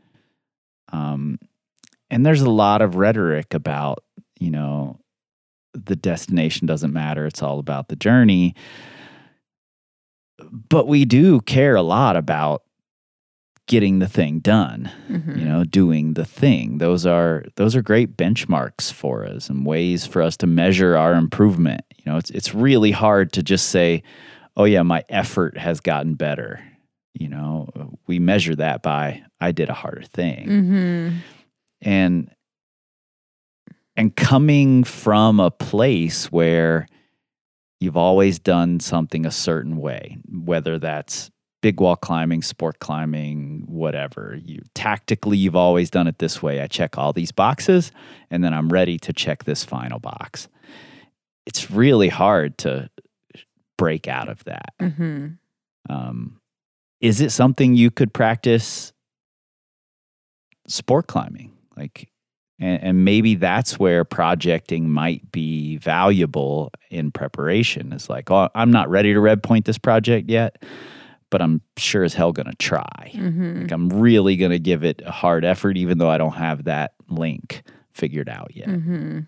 um, and there's a lot of rhetoric about, you know, the destination doesn't matter; it's all about the journey. But we do care a lot about getting the thing done Mhm. you know doing the thing those are those are great benchmarks for us and ways for us to measure our improvement you know it's it's really hard to just say oh yeah my effort has gotten better you know we measure that by i did a harder thing Mhm. and and coming from a place where you've always done something a certain way whether that's big wall climbing sport climbing whatever. You tactically you've always done it this way. I check all these boxes and then i'm ready to check this final box. It's really hard to break out of that. Mhm. um, is it something you could practice sport climbing? Like and, and maybe that's where projecting might be valuable in preparation is like oh i'm not ready to red point this project yet but i'm sure as hell gonna try Mhm. like i'm really gonna give it a hard effort even though i don't have that link figured out yet Mhm.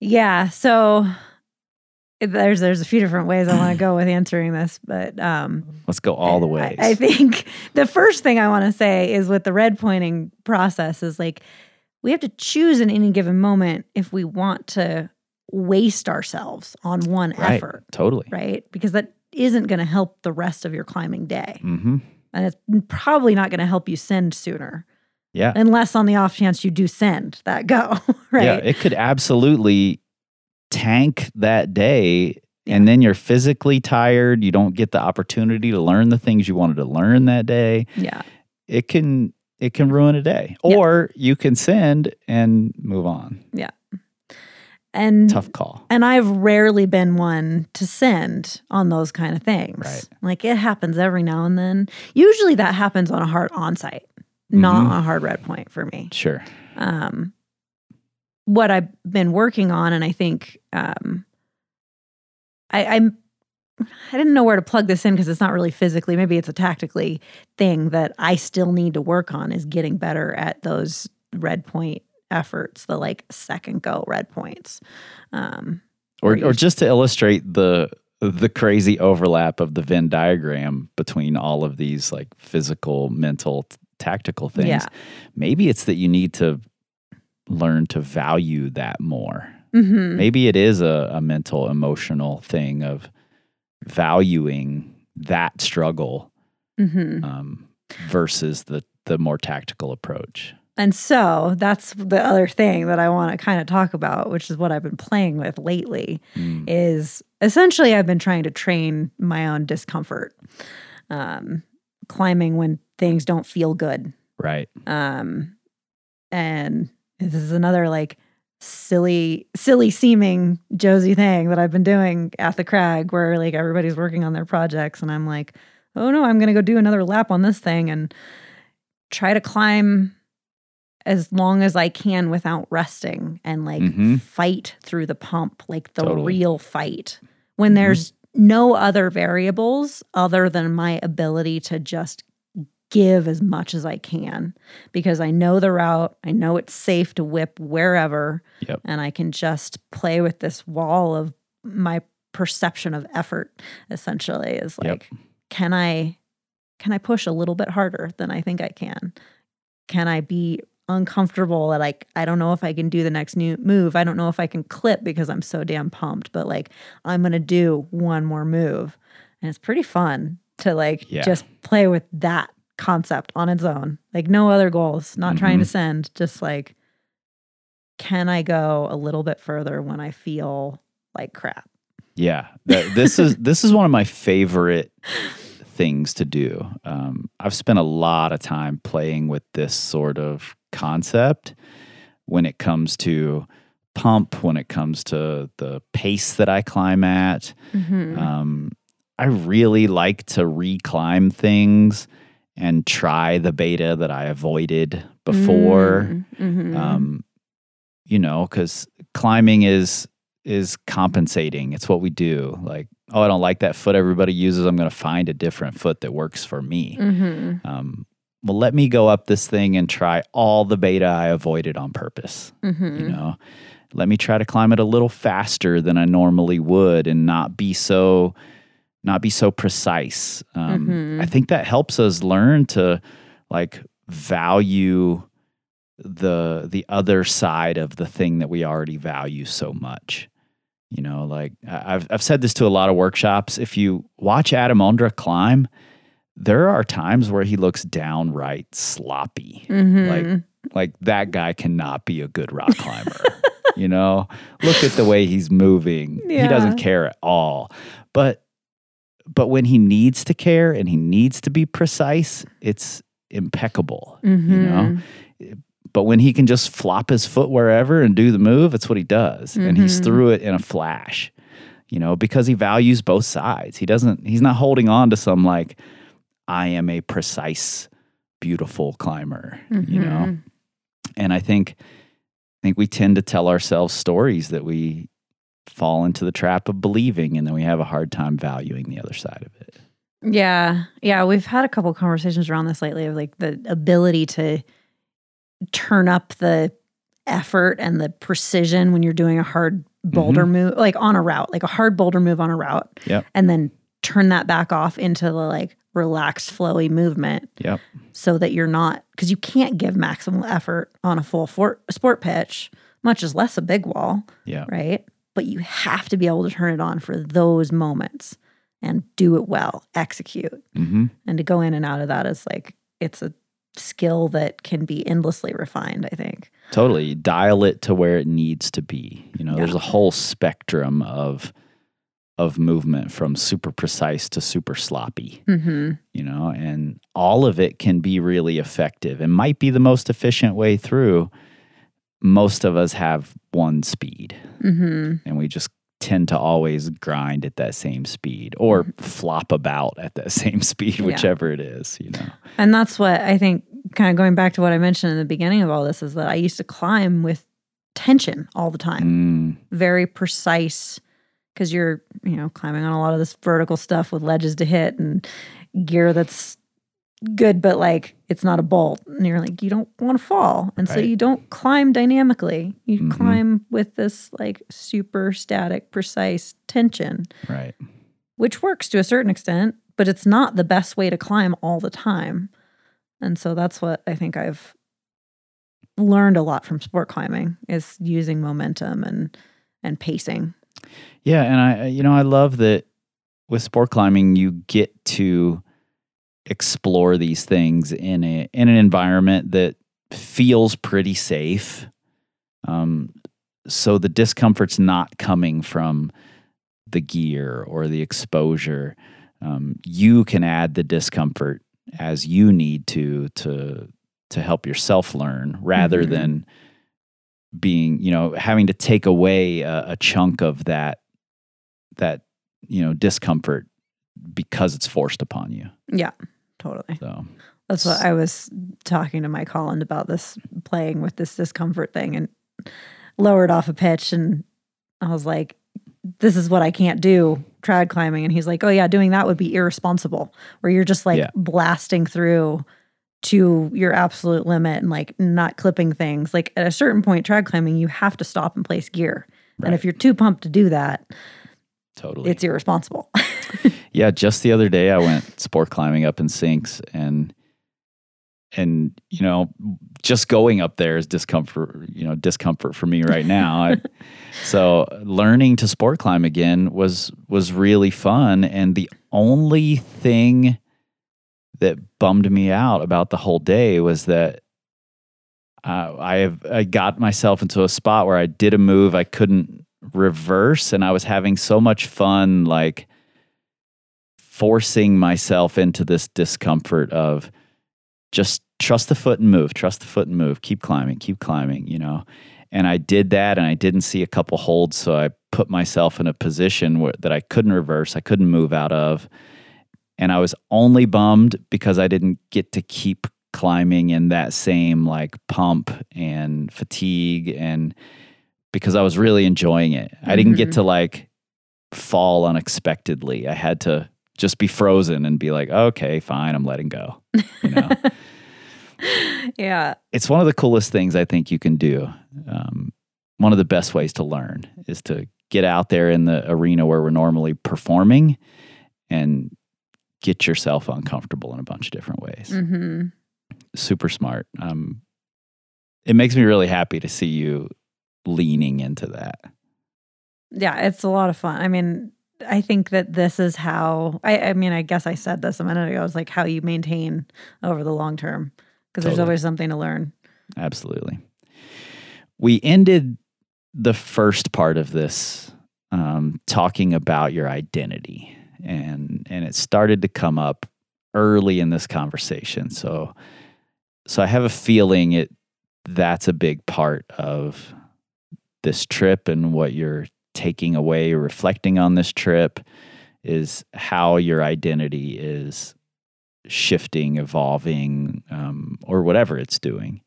Yeah. So there's there's a few different ways I want to go with answering this, but um, let's go all the I- I, think the first thing I want to say is with the red pointing process is like we have to choose in any given moment if we want to waste ourselves on one right effort, totally right? Because that isn't going to help the rest of your climbing day. mm-hmm And it's probably not going to help you send sooner, yeah unless on the off chance you do send that go, right? Yeah, it could absolutely tank that day. Yeah. And then you're physically tired. You don't get the opportunity to learn the things you wanted to learn that day. yeah. It can it can ruin a day. Or you can send and move on. And Tough call. And I've rarely been one to send on those kind of things. Right. Like it happens every now and then. Usually that happens on a hard on site, not Mhm. on a hard red point for me. Sure. Um, what I've been working on, and I think um, I, I'm I didn't know where to plug this in because it's not really physically. Maybe it's a tactically thing that I still need to work on is getting better at those red point efforts, the like second go red points. Um, Or Or just to illustrate the the crazy overlap of the Venn diagram between all of these like physical, mental, t- tactical things. Yeah. Maybe it's that you need to learn to value that more. mhm. maybe it is a, a mental emotional thing of valuing that struggle hmm um, versus the the more tactical approach And so that's the other thing that I want to kind of talk about, which is what I've been playing with lately, Mm. is essentially I've been trying to train my own discomfort, um, climbing when things don't feel good. right Um, and this is another like silly, silly seeming Josie thing that I've been doing at the crag where like everybody's working on their projects and I'm like, oh no, I'm gonna go do another lap on this thing and try to climb as long as I can without resting and like Mhm. fight through the pump, like the Totally. real fight. When there's no other variables other than my ability to just give as much as I can because I know the route, I know it's safe to whip wherever, Yep. and I can just play with this wall of my perception of effort essentially is Yep. like can I can I push a little bit harder than I think I can? Can I be uncomfortable that like I don't know if I can do the next new move. I don't know if I can clip because I'm so damn pumped, but like I'm going to do one more move. And it's pretty fun to like Yeah. just play with that concept on its own. Like no other goals, not trying to Mhm. send, just like can I go a little bit further when I feel like crap? Yeah, that, this is this is one of my favorite things to do. Um, I've spent a lot of time playing with this sort of concept when it comes to pump, when it comes to the pace that I climb at. Mm-hmm. Um, I really like to reclimb things and try the beta that I avoided before Mhm. um, you know, because climbing is is compensating. It's what we do. Like, oh, I don't like that foot everybody uses. I'm going to find a different foot that works for me. Mhm. Um, well, let me go up this thing and try all the beta I avoided on purpose. Mhm. You know, let me try to climb it a little faster than I normally would, and not be so not be so precise. Um, Mhm. I think that helps us learn to like value the the other side of the thing that we already value so much. You know, like I- I've I've said this to a lot of workshops. If you watch Adam Ondra climb, there are times where he looks downright sloppy. Mhm. Like like that guy cannot be a good rock climber. you know, look at the way he's moving. He doesn't care at all. But but when he needs to care and he needs to be precise, it's impeccable. You know, Mhm. but when he can just flop his foot wherever and do the move, it's what he does. And he's Mhm. through it in a flash, you know, because he values both sides. He doesn't, he's not holding on to some like, I am a precise, beautiful climber, you mm-hmm. know? And I think, I think we tend to tell ourselves stories that we fall into the trap of believing and then we have a hard time valuing the other side of it. Yeah. Yeah. We've had a couple conversations around this lately of like the ability to turn up the effort and the precision when you're doing a hard mm-hmm. boulder move, like on a route, like a hard boulder move on a route. Yep. And then turn that back off into the like relaxed, flowy movement Yep. so that you're not, because you can't give maximal effort on a full for, sport pitch, much as less a big wall Yeah. right? But you have to be able to turn it on for those moments and do it well, execute. hmm And to go in and out of that is like, it's a skill that can be endlessly refined, I think. Totally. Dial it to where it needs to be. You know, there's a whole spectrum of of movement from super precise to super sloppy, Mm-hmm. you know, and all of it can be really effective and might be the most efficient way through. Most of us have one speed Mm-hmm. and we just tend to always grind at that same speed or flop about at that same speed, Mm-hmm. Yeah. whichever it is, you know. And that's what I think, kind of going back to what I mentioned in the beginning of all this, is that I used to climb with tension all the time. Mm, very precise because you're you know climbing on a lot of this vertical stuff with ledges to hit and gear that's good but like it's not a bolt. And you're like you don't want to fall. And so you don't climb dynamically. You Mhm. climb with this like super static precise tension. Right. which works to a certain extent but it's not the best way to climb all the time. And so that's what i think i've learned a lot from sport climbing is using momentum and and pacing Yeah, and I you know I love that with sport climbing you get to explore these things in a in an environment that feels pretty safe. Um so the discomfort's not coming from the gear or the exposure. Um, you can add the discomfort as you need to to to help yourself learn rather Mhm. than being, you know, having to take away a, a chunk of that that you know discomfort because it's forced upon you. Yeah, totally. So That's what I was talking to Mike Holland about this playing with this discomfort thing and lowered off a pitch. And I was like, this is what I can't do trad climbing. And he's like, oh, yeah, doing that would be irresponsible, where you're just like Yeah. blasting through to your absolute limit and like not clipping things. Like at a certain point, trad climbing, you have to stop and place gear. And if you're too pumped to do that, totally. it's irresponsible. Yeah, just the other day I went sport climbing up in Sinks and and you know just going up there is discomfort you know discomfort for me right now I, so learning to sport climb again was was really fun and the only thing that bummed me out about the whole day was that uh, I have I got myself into a spot where I did a move I couldn't reverse and I was having so much fun like forcing myself into this discomfort of just trust the foot and move, trust the foot and move, keep climbing, keep climbing, you know. And I did that and I didn't see a couple holds, so I put myself in a position where, that I couldn't reverse, I couldn't move out of. And I was only bummed because I didn't get to keep climbing in that same like pump and fatigue and because I was really enjoying it. I didn't get to like fall unexpectedly. I had to just be frozen and be like, okay, fine, I'm letting go. You know, yeah. it's one of the coolest things I think you can do. Um, one of the best ways to learn is to get out there in the arena where we're normally performing and get yourself uncomfortable in a bunch of different ways. hmm Super smart. Um, it makes me really happy to see you leaning into that. Yeah, it's a lot of fun. I mean, I think that this is how I, I mean, I guess I said this a minute ago. It's like how you maintain over the long term because there's always something to learn. Absolutely. We ended the first part of this um, talking about your identity, and and it started to come up early in this conversation. So, so I have a feeling it that's a big part of this trip and what you're taking away, reflecting on this trip, is how your identity is shifting, evolving, um, or whatever it's doing.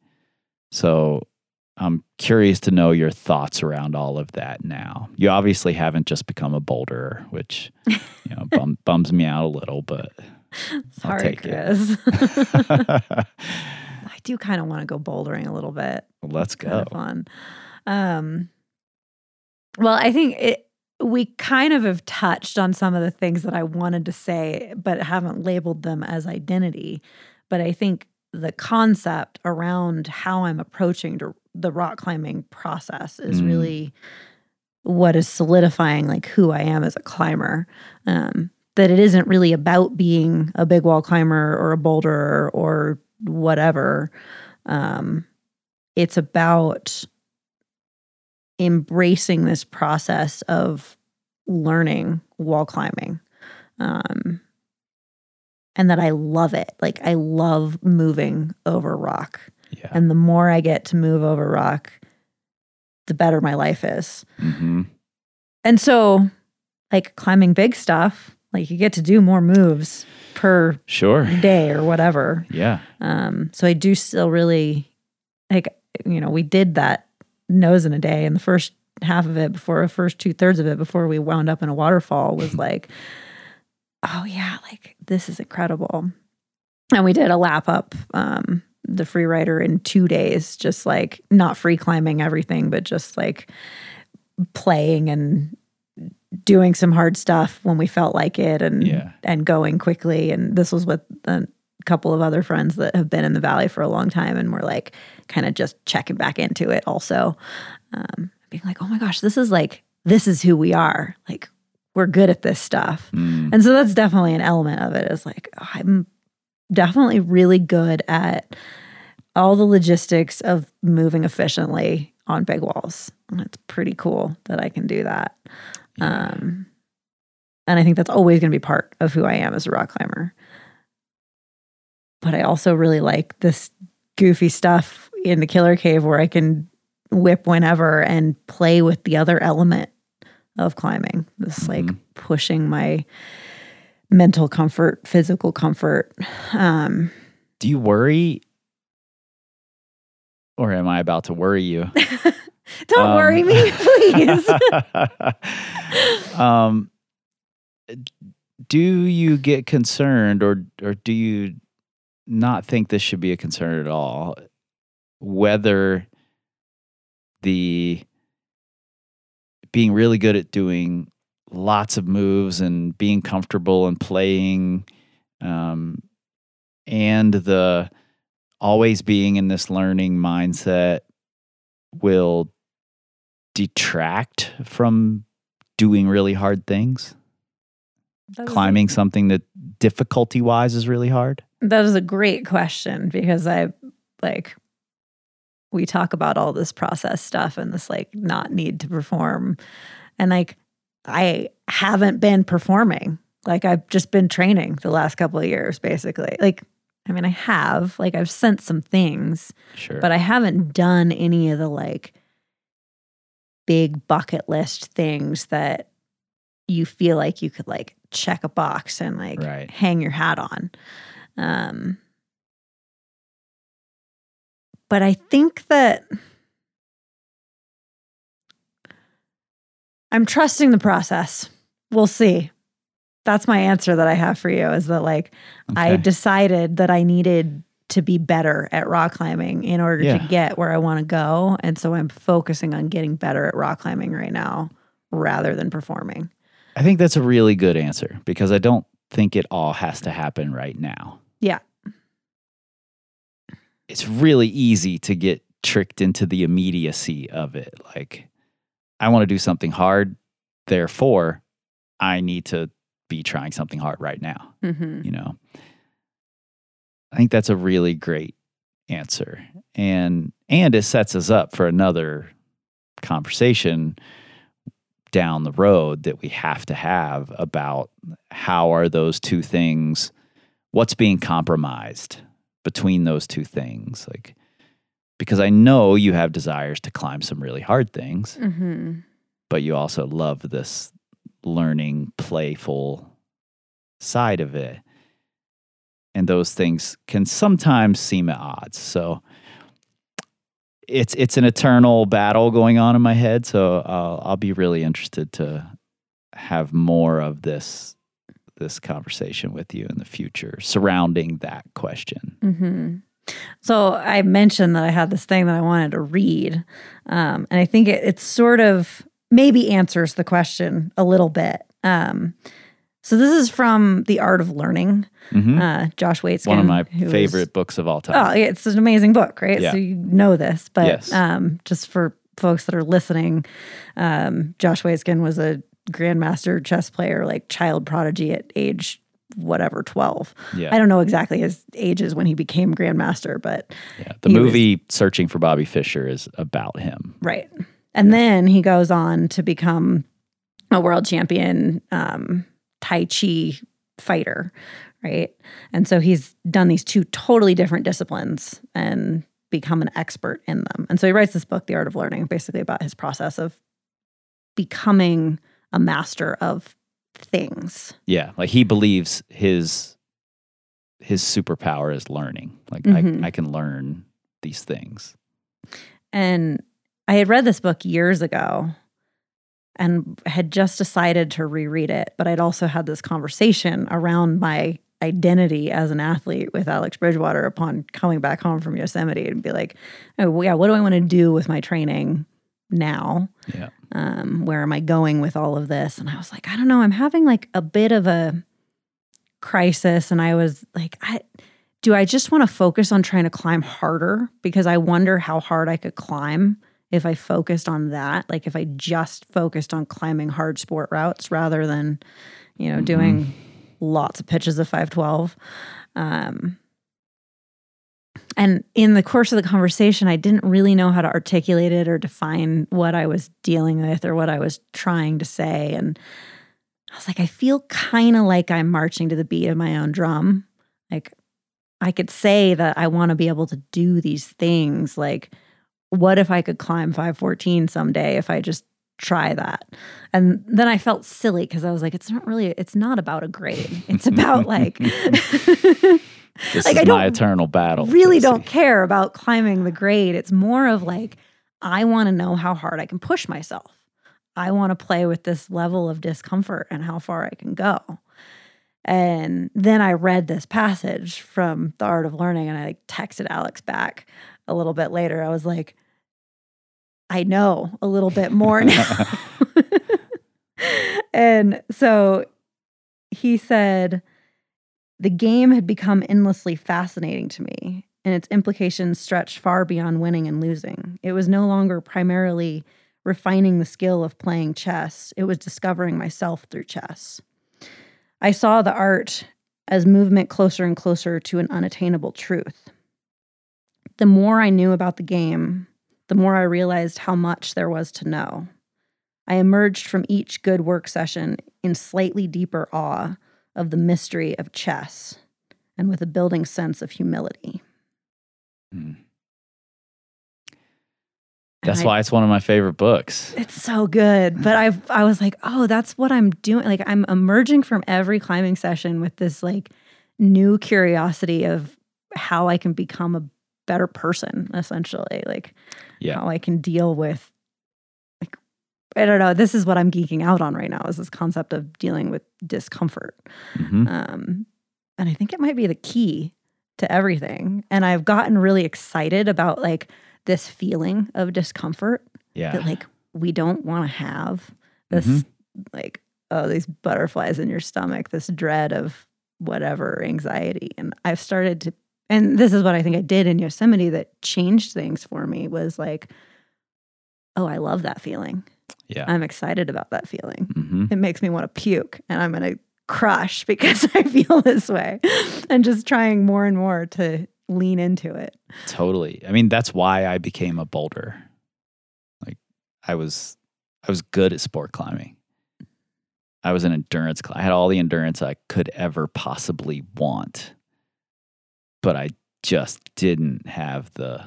So I'm curious to know your thoughts around all of that now. You obviously haven't just become a boulderer, which you know bum, bums me out a little, but I'll Sorry, take it. Kris. I do kind of want to go bouldering a little bit. let's Kind go. of fun. Um, well, I think it. We kind of have touched on some of the things that I wanted to say, but haven't labeled them as identity. But I think the concept around how I'm approaching to the rock climbing process is Mm. really what is solidifying like who I am as a climber. Um, that it isn't really about being a big wall climber or a boulderer or whatever. Um, it's about embracing this process of learning wall climbing. Um, and that I love it. Like I love moving over rock. Yeah. And the more I get to move over rock, the better my life is. hmm And so, like climbing big stuff, like you get to do more moves per Sure. day or whatever. Yeah. Um, so I do still really like, you know, we did that nose in a day, and the first half of it before, the first two thirds of it before we wound up in a waterfall was like, oh yeah, like this is incredible. And we did a lap up um, the Freerider in two days, just like not free climbing everything, but just like playing and doing some hard stuff when we felt like it and Yeah. and going quickly and this was with a couple of other friends that have been in the valley for a long time and we're like kind of just checking back into it also um, being like oh my gosh this is like this is who we are like we're good at this stuff Mm. and so that's definitely an element of it is like i'm definitely really good at all the logistics of moving efficiently on big walls and it's pretty cool that i can do that um, and I think that's always going to be part of who I am as a rock climber. But I also really like this goofy stuff in the killer cave where I can whip whenever and play with the other element of climbing. This like pushing my mental comfort, physical comfort. Um, Do you worry? Or am I about to worry you? don't Um, worry me, please. um, do you get concerned, or or do you not think this should be a concern at all? Whether the being really good at doing lots of moves and being comfortable and playing, um, and the always being in this learning mindset will detract from doing really hard things? Is a- Climbing something that difficulty wise is really hard? That is a great question because I like we talk about all this process stuff and this like not need to perform. And like I haven't been performing. Like I've just been training the last couple of years basically. Like I mean I have, like I've sent some things, Sure. but I haven't done any of the like big bucket list things that you feel like you could like check a box and like Right. hang your hat on. Um, but I think that I'm trusting the process. We'll see. That's my answer that I have for you is that like I decided that I needed to be better at rock climbing in order Yeah. to get where I want to go. And so I'm focusing on getting better at rock climbing right now rather than performing. I think that's a really good answer because I don't think it all has to happen right now. Yeah. It's really easy to get tricked into the immediacy of it. Like, I want to do something hard, therefore, I need to be trying something hard right now. Mm-hmm. you know i think that's a really great answer and and it sets us up for another conversation down the road that we have to have about how are those two things what's being compromised between those two things like because i know you have desires to climb some really hard things Mm-hmm. but you also love this learning, playful side of it. And those things can sometimes seem at odds. So it's it's an eternal battle going on in my head. So I'll, I'll be really interested to have more of this this conversation with you in the future surrounding that question. Mm-hmm. So I mentioned that I had this thing that I wanted to read, um, and I think it, it sort of maybe answers the question a little bit. Um, so this is from The Art of Learning, Mhm. uh, Josh Waitzkin. One of my is- favorite books of all Oh, time. yeah, it's an amazing book, right? Yeah. So you know this, but Yes. um, just for folks that are listening, um, Josh Waitzkin was a grandmaster chess player, like child prodigy at age whatever, 12. yeah. I don't know exactly his ages when he became grandmaster, but yeah. The he was- movie Searching for Bobby Fischer is about him. right. And then he goes on to become a world champion um, Tai Chi fighter, right? And so he's done these two totally different disciplines and become an expert in them. And so he writes this book, The Art of Learning, basically about his process of becoming a master of things. Yeah, like he believes his his superpower is learning. Like Mhm. I, I can learn these things. And I had read this book years ago and had just decided to reread it, but I'd also had this conversation around my identity as an athlete with Alex Bridgewater upon coming back home from Yosemite and be like, oh, yeah, what do I want to do with my training now? Yeah. um, where am I going with all of this? And I was like, I don't know. I'm having like a bit of a crisis. And I was like, I do I just want to focus on trying to climb harder because I wonder how hard I could climb if I focused on that. Like if I just focused on climbing hard sport routes rather than, you know, doing lots of pitches of 512. Um, and in the course of the conversation, I didn't really know how to articulate it or define what I was dealing with or what I was trying to say. And I was like, I feel kind of like I'm marching to the beat of my own drum. Like, I could say that I want to be able to do these things like what if I could climb 514 someday if I just try that? And then I felt silly because I was like, it's not really, it's not about a grade. It's about like, This Like, is I my don't eternal battle. really Casey. don't care about climbing the grade. It's more of like, I want to know how hard I can push myself. I want to play with this level of discomfort and how far I can go. And then I read this passage from The Art of Learning and I like texted Alex back a little bit later. I was like, I know a little bit more now. and so he said, the game had become endlessly fascinating to me, and its implications stretched far beyond winning and losing. It was no longer primarily refining the skill of playing chess, it was discovering myself through chess. I saw the art as movement closer and closer to an unattainable truth. The more I knew about the game, the more I realized how much there was to know. I emerged from each good work session in slightly deeper awe of the mystery of chess and with a building sense of humility. Hmm. And That's I- why it's one of my favorite books. It's so good. But I I was like, oh, that's what I'm doing. Like I'm emerging from every climbing session with this like new curiosity of how I can become a better person, essentially. Like Yeah. how I can deal with like I don't know. This is what I'm geeking out on right now is this concept of dealing with discomfort. Mhm. Um, and I think it might be the key to everything. And I've gotten really excited about like this feeling of discomfort Yeah. that like we don't want to have this like oh these butterflies in your stomach this dread of whatever anxiety and i've started to and this is what i think i did in yosemite that changed things for me was like oh i love that feeling yeah. i'm excited about that feeling hmm it makes me want to puke and i'm going to crush because i feel this way and just trying more and more to lean into it Totally. I mean, that's why I became a boulder. Like I was I was good at sport climbing. I was an endurance cl- I had all the endurance I could ever possibly want. But I just didn't have the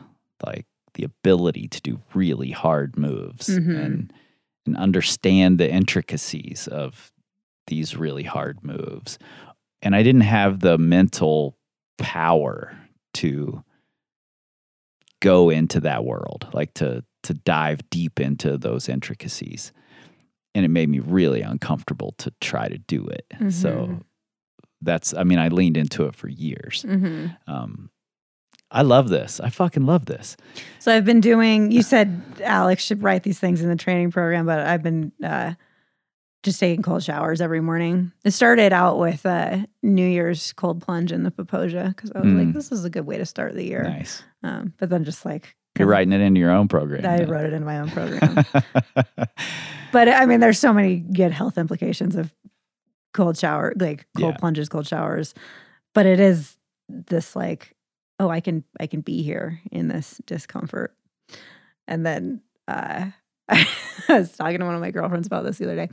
like the ability to do really hard moves Mhm. and and understand the intricacies of these really hard moves. And I didn't have the mental power to go into that world, like to to dive deep into those intricacies. And it made me really uncomfortable to try to do it. So Mhm. That's I mean, I leaned into it for years. mm-hmm. Um I love this. I fucking love this. So I've been doing. You said Alex should write these things in the training program, but I've been uh, just taking cold showers every morning. It started out with a New Year's cold plunge in the Paposia because I was Mm. like, this is a good way to start the year. Nice. Um, but then just like You're writing it into your own program. I then. wrote it in my own program. but I mean, there's so many good health implications of cold shower, like cold Yeah. plunges, cold showers. But it is this like, oh, I can I can be here in this discomfort. And then uh, I was talking to one of my girlfriends about this the other day.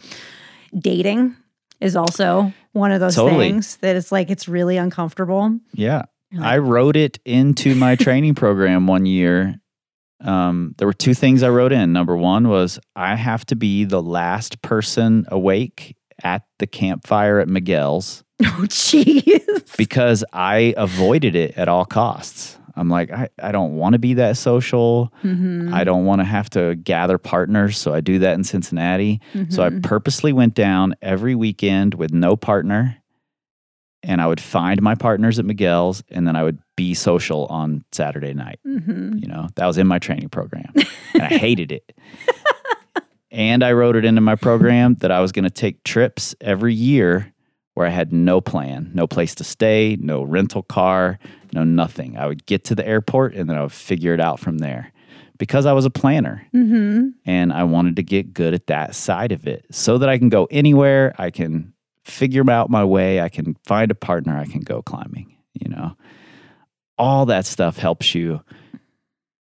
Dating is also one of those Totally. things that it's like it's really uncomfortable. yeah. You're I wrote it into my training program one year. Um, there were two things I wrote in. Number one was I have to be the last person awake at the campfire at Miguel's oh, jeez. because I avoided it at all costs. I'm like, I, I don't want to be that social. Mhm. I don't want to have to gather partners. So I do that in Cincinnati. So I Mhm. purposely went down every weekend with no partner. And I would find my partners at Miguel's and then I would be social on Saturday night. Mhm. You know, that was in my training program. and I hated it. And I wrote it into my program that I was going to take trips every year where I had no plan, no place to stay, no rental car, no nothing. I would get to the airport and then I would figure it out from there because I was a planner Mhm. and I wanted to get good at that side of it so that I can go anywhere. I can figure out my way. I can find a partner. I can go climbing, you know. All that stuff helps you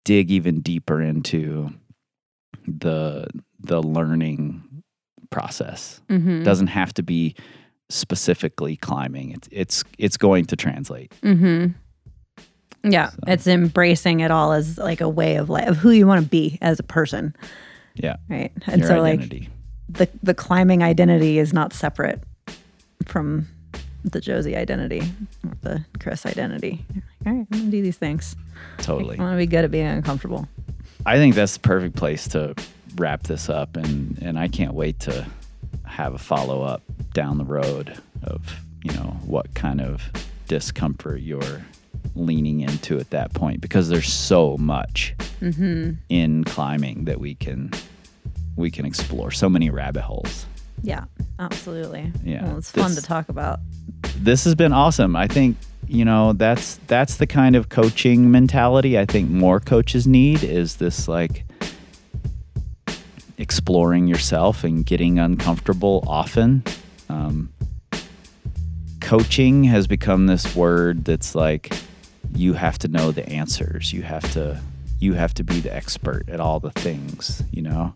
dig even deeper into the the learning process. Mhm. Doesn't have to be specifically climbing. It's it's it's going to translate. Mm-hmm. Yeah, it's embracing it all as like a way of life of who you want to be as a person, Yeah. right? And Your so identity. like the the climbing identity is not separate from the Josie identity or the Kris identity. You're like, all right, I'm gonna do these things. totally. I want to be good at being uncomfortable. I think that's the perfect place to wrap this up, and and I can't wait to have a follow up down the road of you know what kind of discomfort you're leaning into at that point because there's so much mm-hmm. in climbing that we can we can explore so many rabbit holes Yeah, absolutely. Yeah, well, it's fun to talk about. this has been awesome. I think you know that's that's the kind of coaching mentality I think more coaches need is this like exploring yourself and getting uncomfortable often. Um, coaching has become this word that's like you have to know the answers. You have to you have to be the expert at all the things, you know.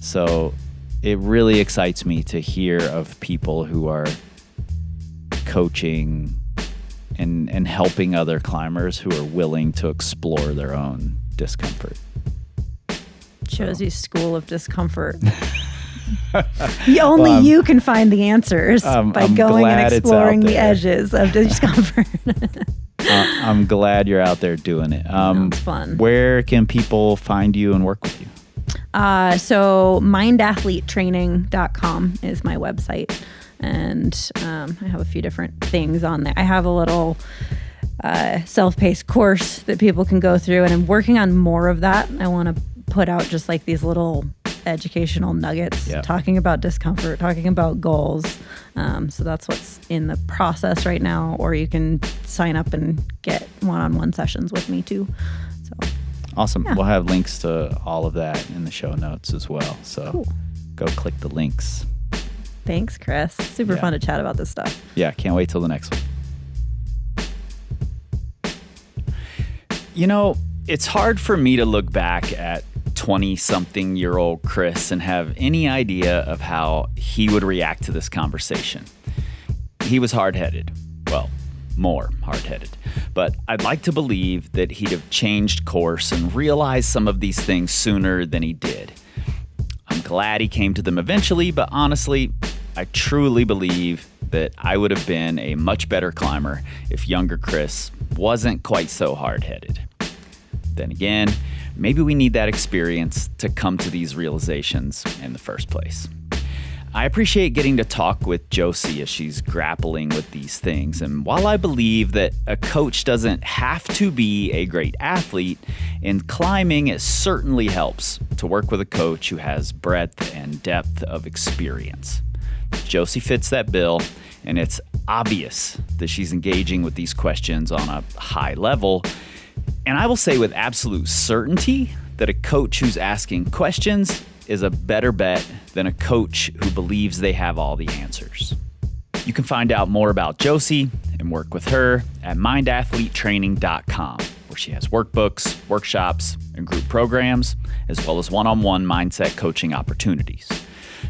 So it really excites me to hear of people who are coaching and and helping other climbers who are willing to explore their own discomfort. Josie's school of discomfort. Only Well, you can find the answers Um, by I'm going and it's exploring the edges of discomfort. Uh, I'm glad you're out there doing it. Um, Sounds fun. Where can people find you and work with you? Uh, so mindathletetraining.com is my website. And um, I have a few different things on there. I have a little uh, self-paced course that people can go through, and I'm working on more of that. I want to put out just like these little educational nuggets, Yeah. talking about discomfort, talking about goals. Um, so that's what's in the process right now. Or you can sign up and get one-on-one sessions with me too. So Awesome. We'll have links to all of that in the show notes as well. So Cool. go click the links. thanks, Kris. Super Yeah. fun to chat about this stuff. Yeah, can't wait till the next one. You know, it's hard for me to look back at 20 something year old Kris and have any idea of how he would react to this conversation. He was hard headed. Well, more hard headed. But I'd like to believe that he'd have changed course and realized some of these things sooner than he did. I'm glad he came to them eventually, but honestly, I truly believe that I would have been a much better climber if younger Kris wasn't quite so hard headed. Then again, maybe we need that experience to come to these realizations in the first place. I appreciate getting to talk with Josie as she's grappling with these things. And while I believe that a coach doesn't have to be a great athlete, in climbing it certainly helps to work with a coach who has breadth and depth of experience. Josie fits that bill, and it's obvious that she's engaging with these questions on a high level. And I will say with absolute certainty that a coach who's asking questions is a better bet than a coach who believes they have all the answers. You can find out more about Josie and work with her at mindathletetraining.com, where she has workbooks, workshops, and group programs, as well as one on one mindset coaching opportunities.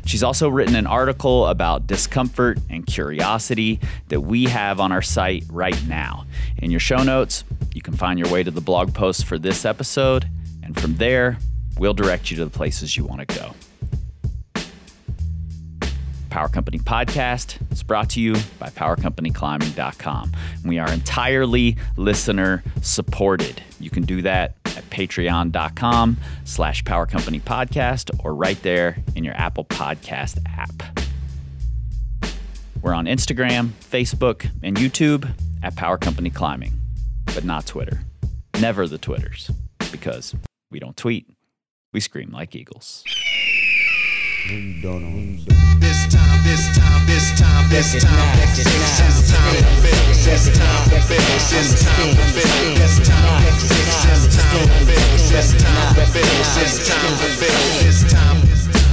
She's also written an article about discomfort and curiosity that we have on our site right now. In your show notes, you can find your way to the blog post for this episode, and from there, we'll direct you to the places you want to go. Power Company Podcast is brought to you by PowerCompanyClimbing.com. We are entirely listener supported. You can do that at patreon.com slash Power Company Podcast or right there in your Apple Podcast app. We're on Instagram, Facebook, and YouTube at Power Company Climbing, but not Twitter. Never the Twitters, because we don't tweet. We scream like eagles. Maybe you don't know. Maybe you don't. This time, this time, this time, this time, this time to build. This time to build. This time to build. This time, this time to build. This time to build. This time to build. This time, power,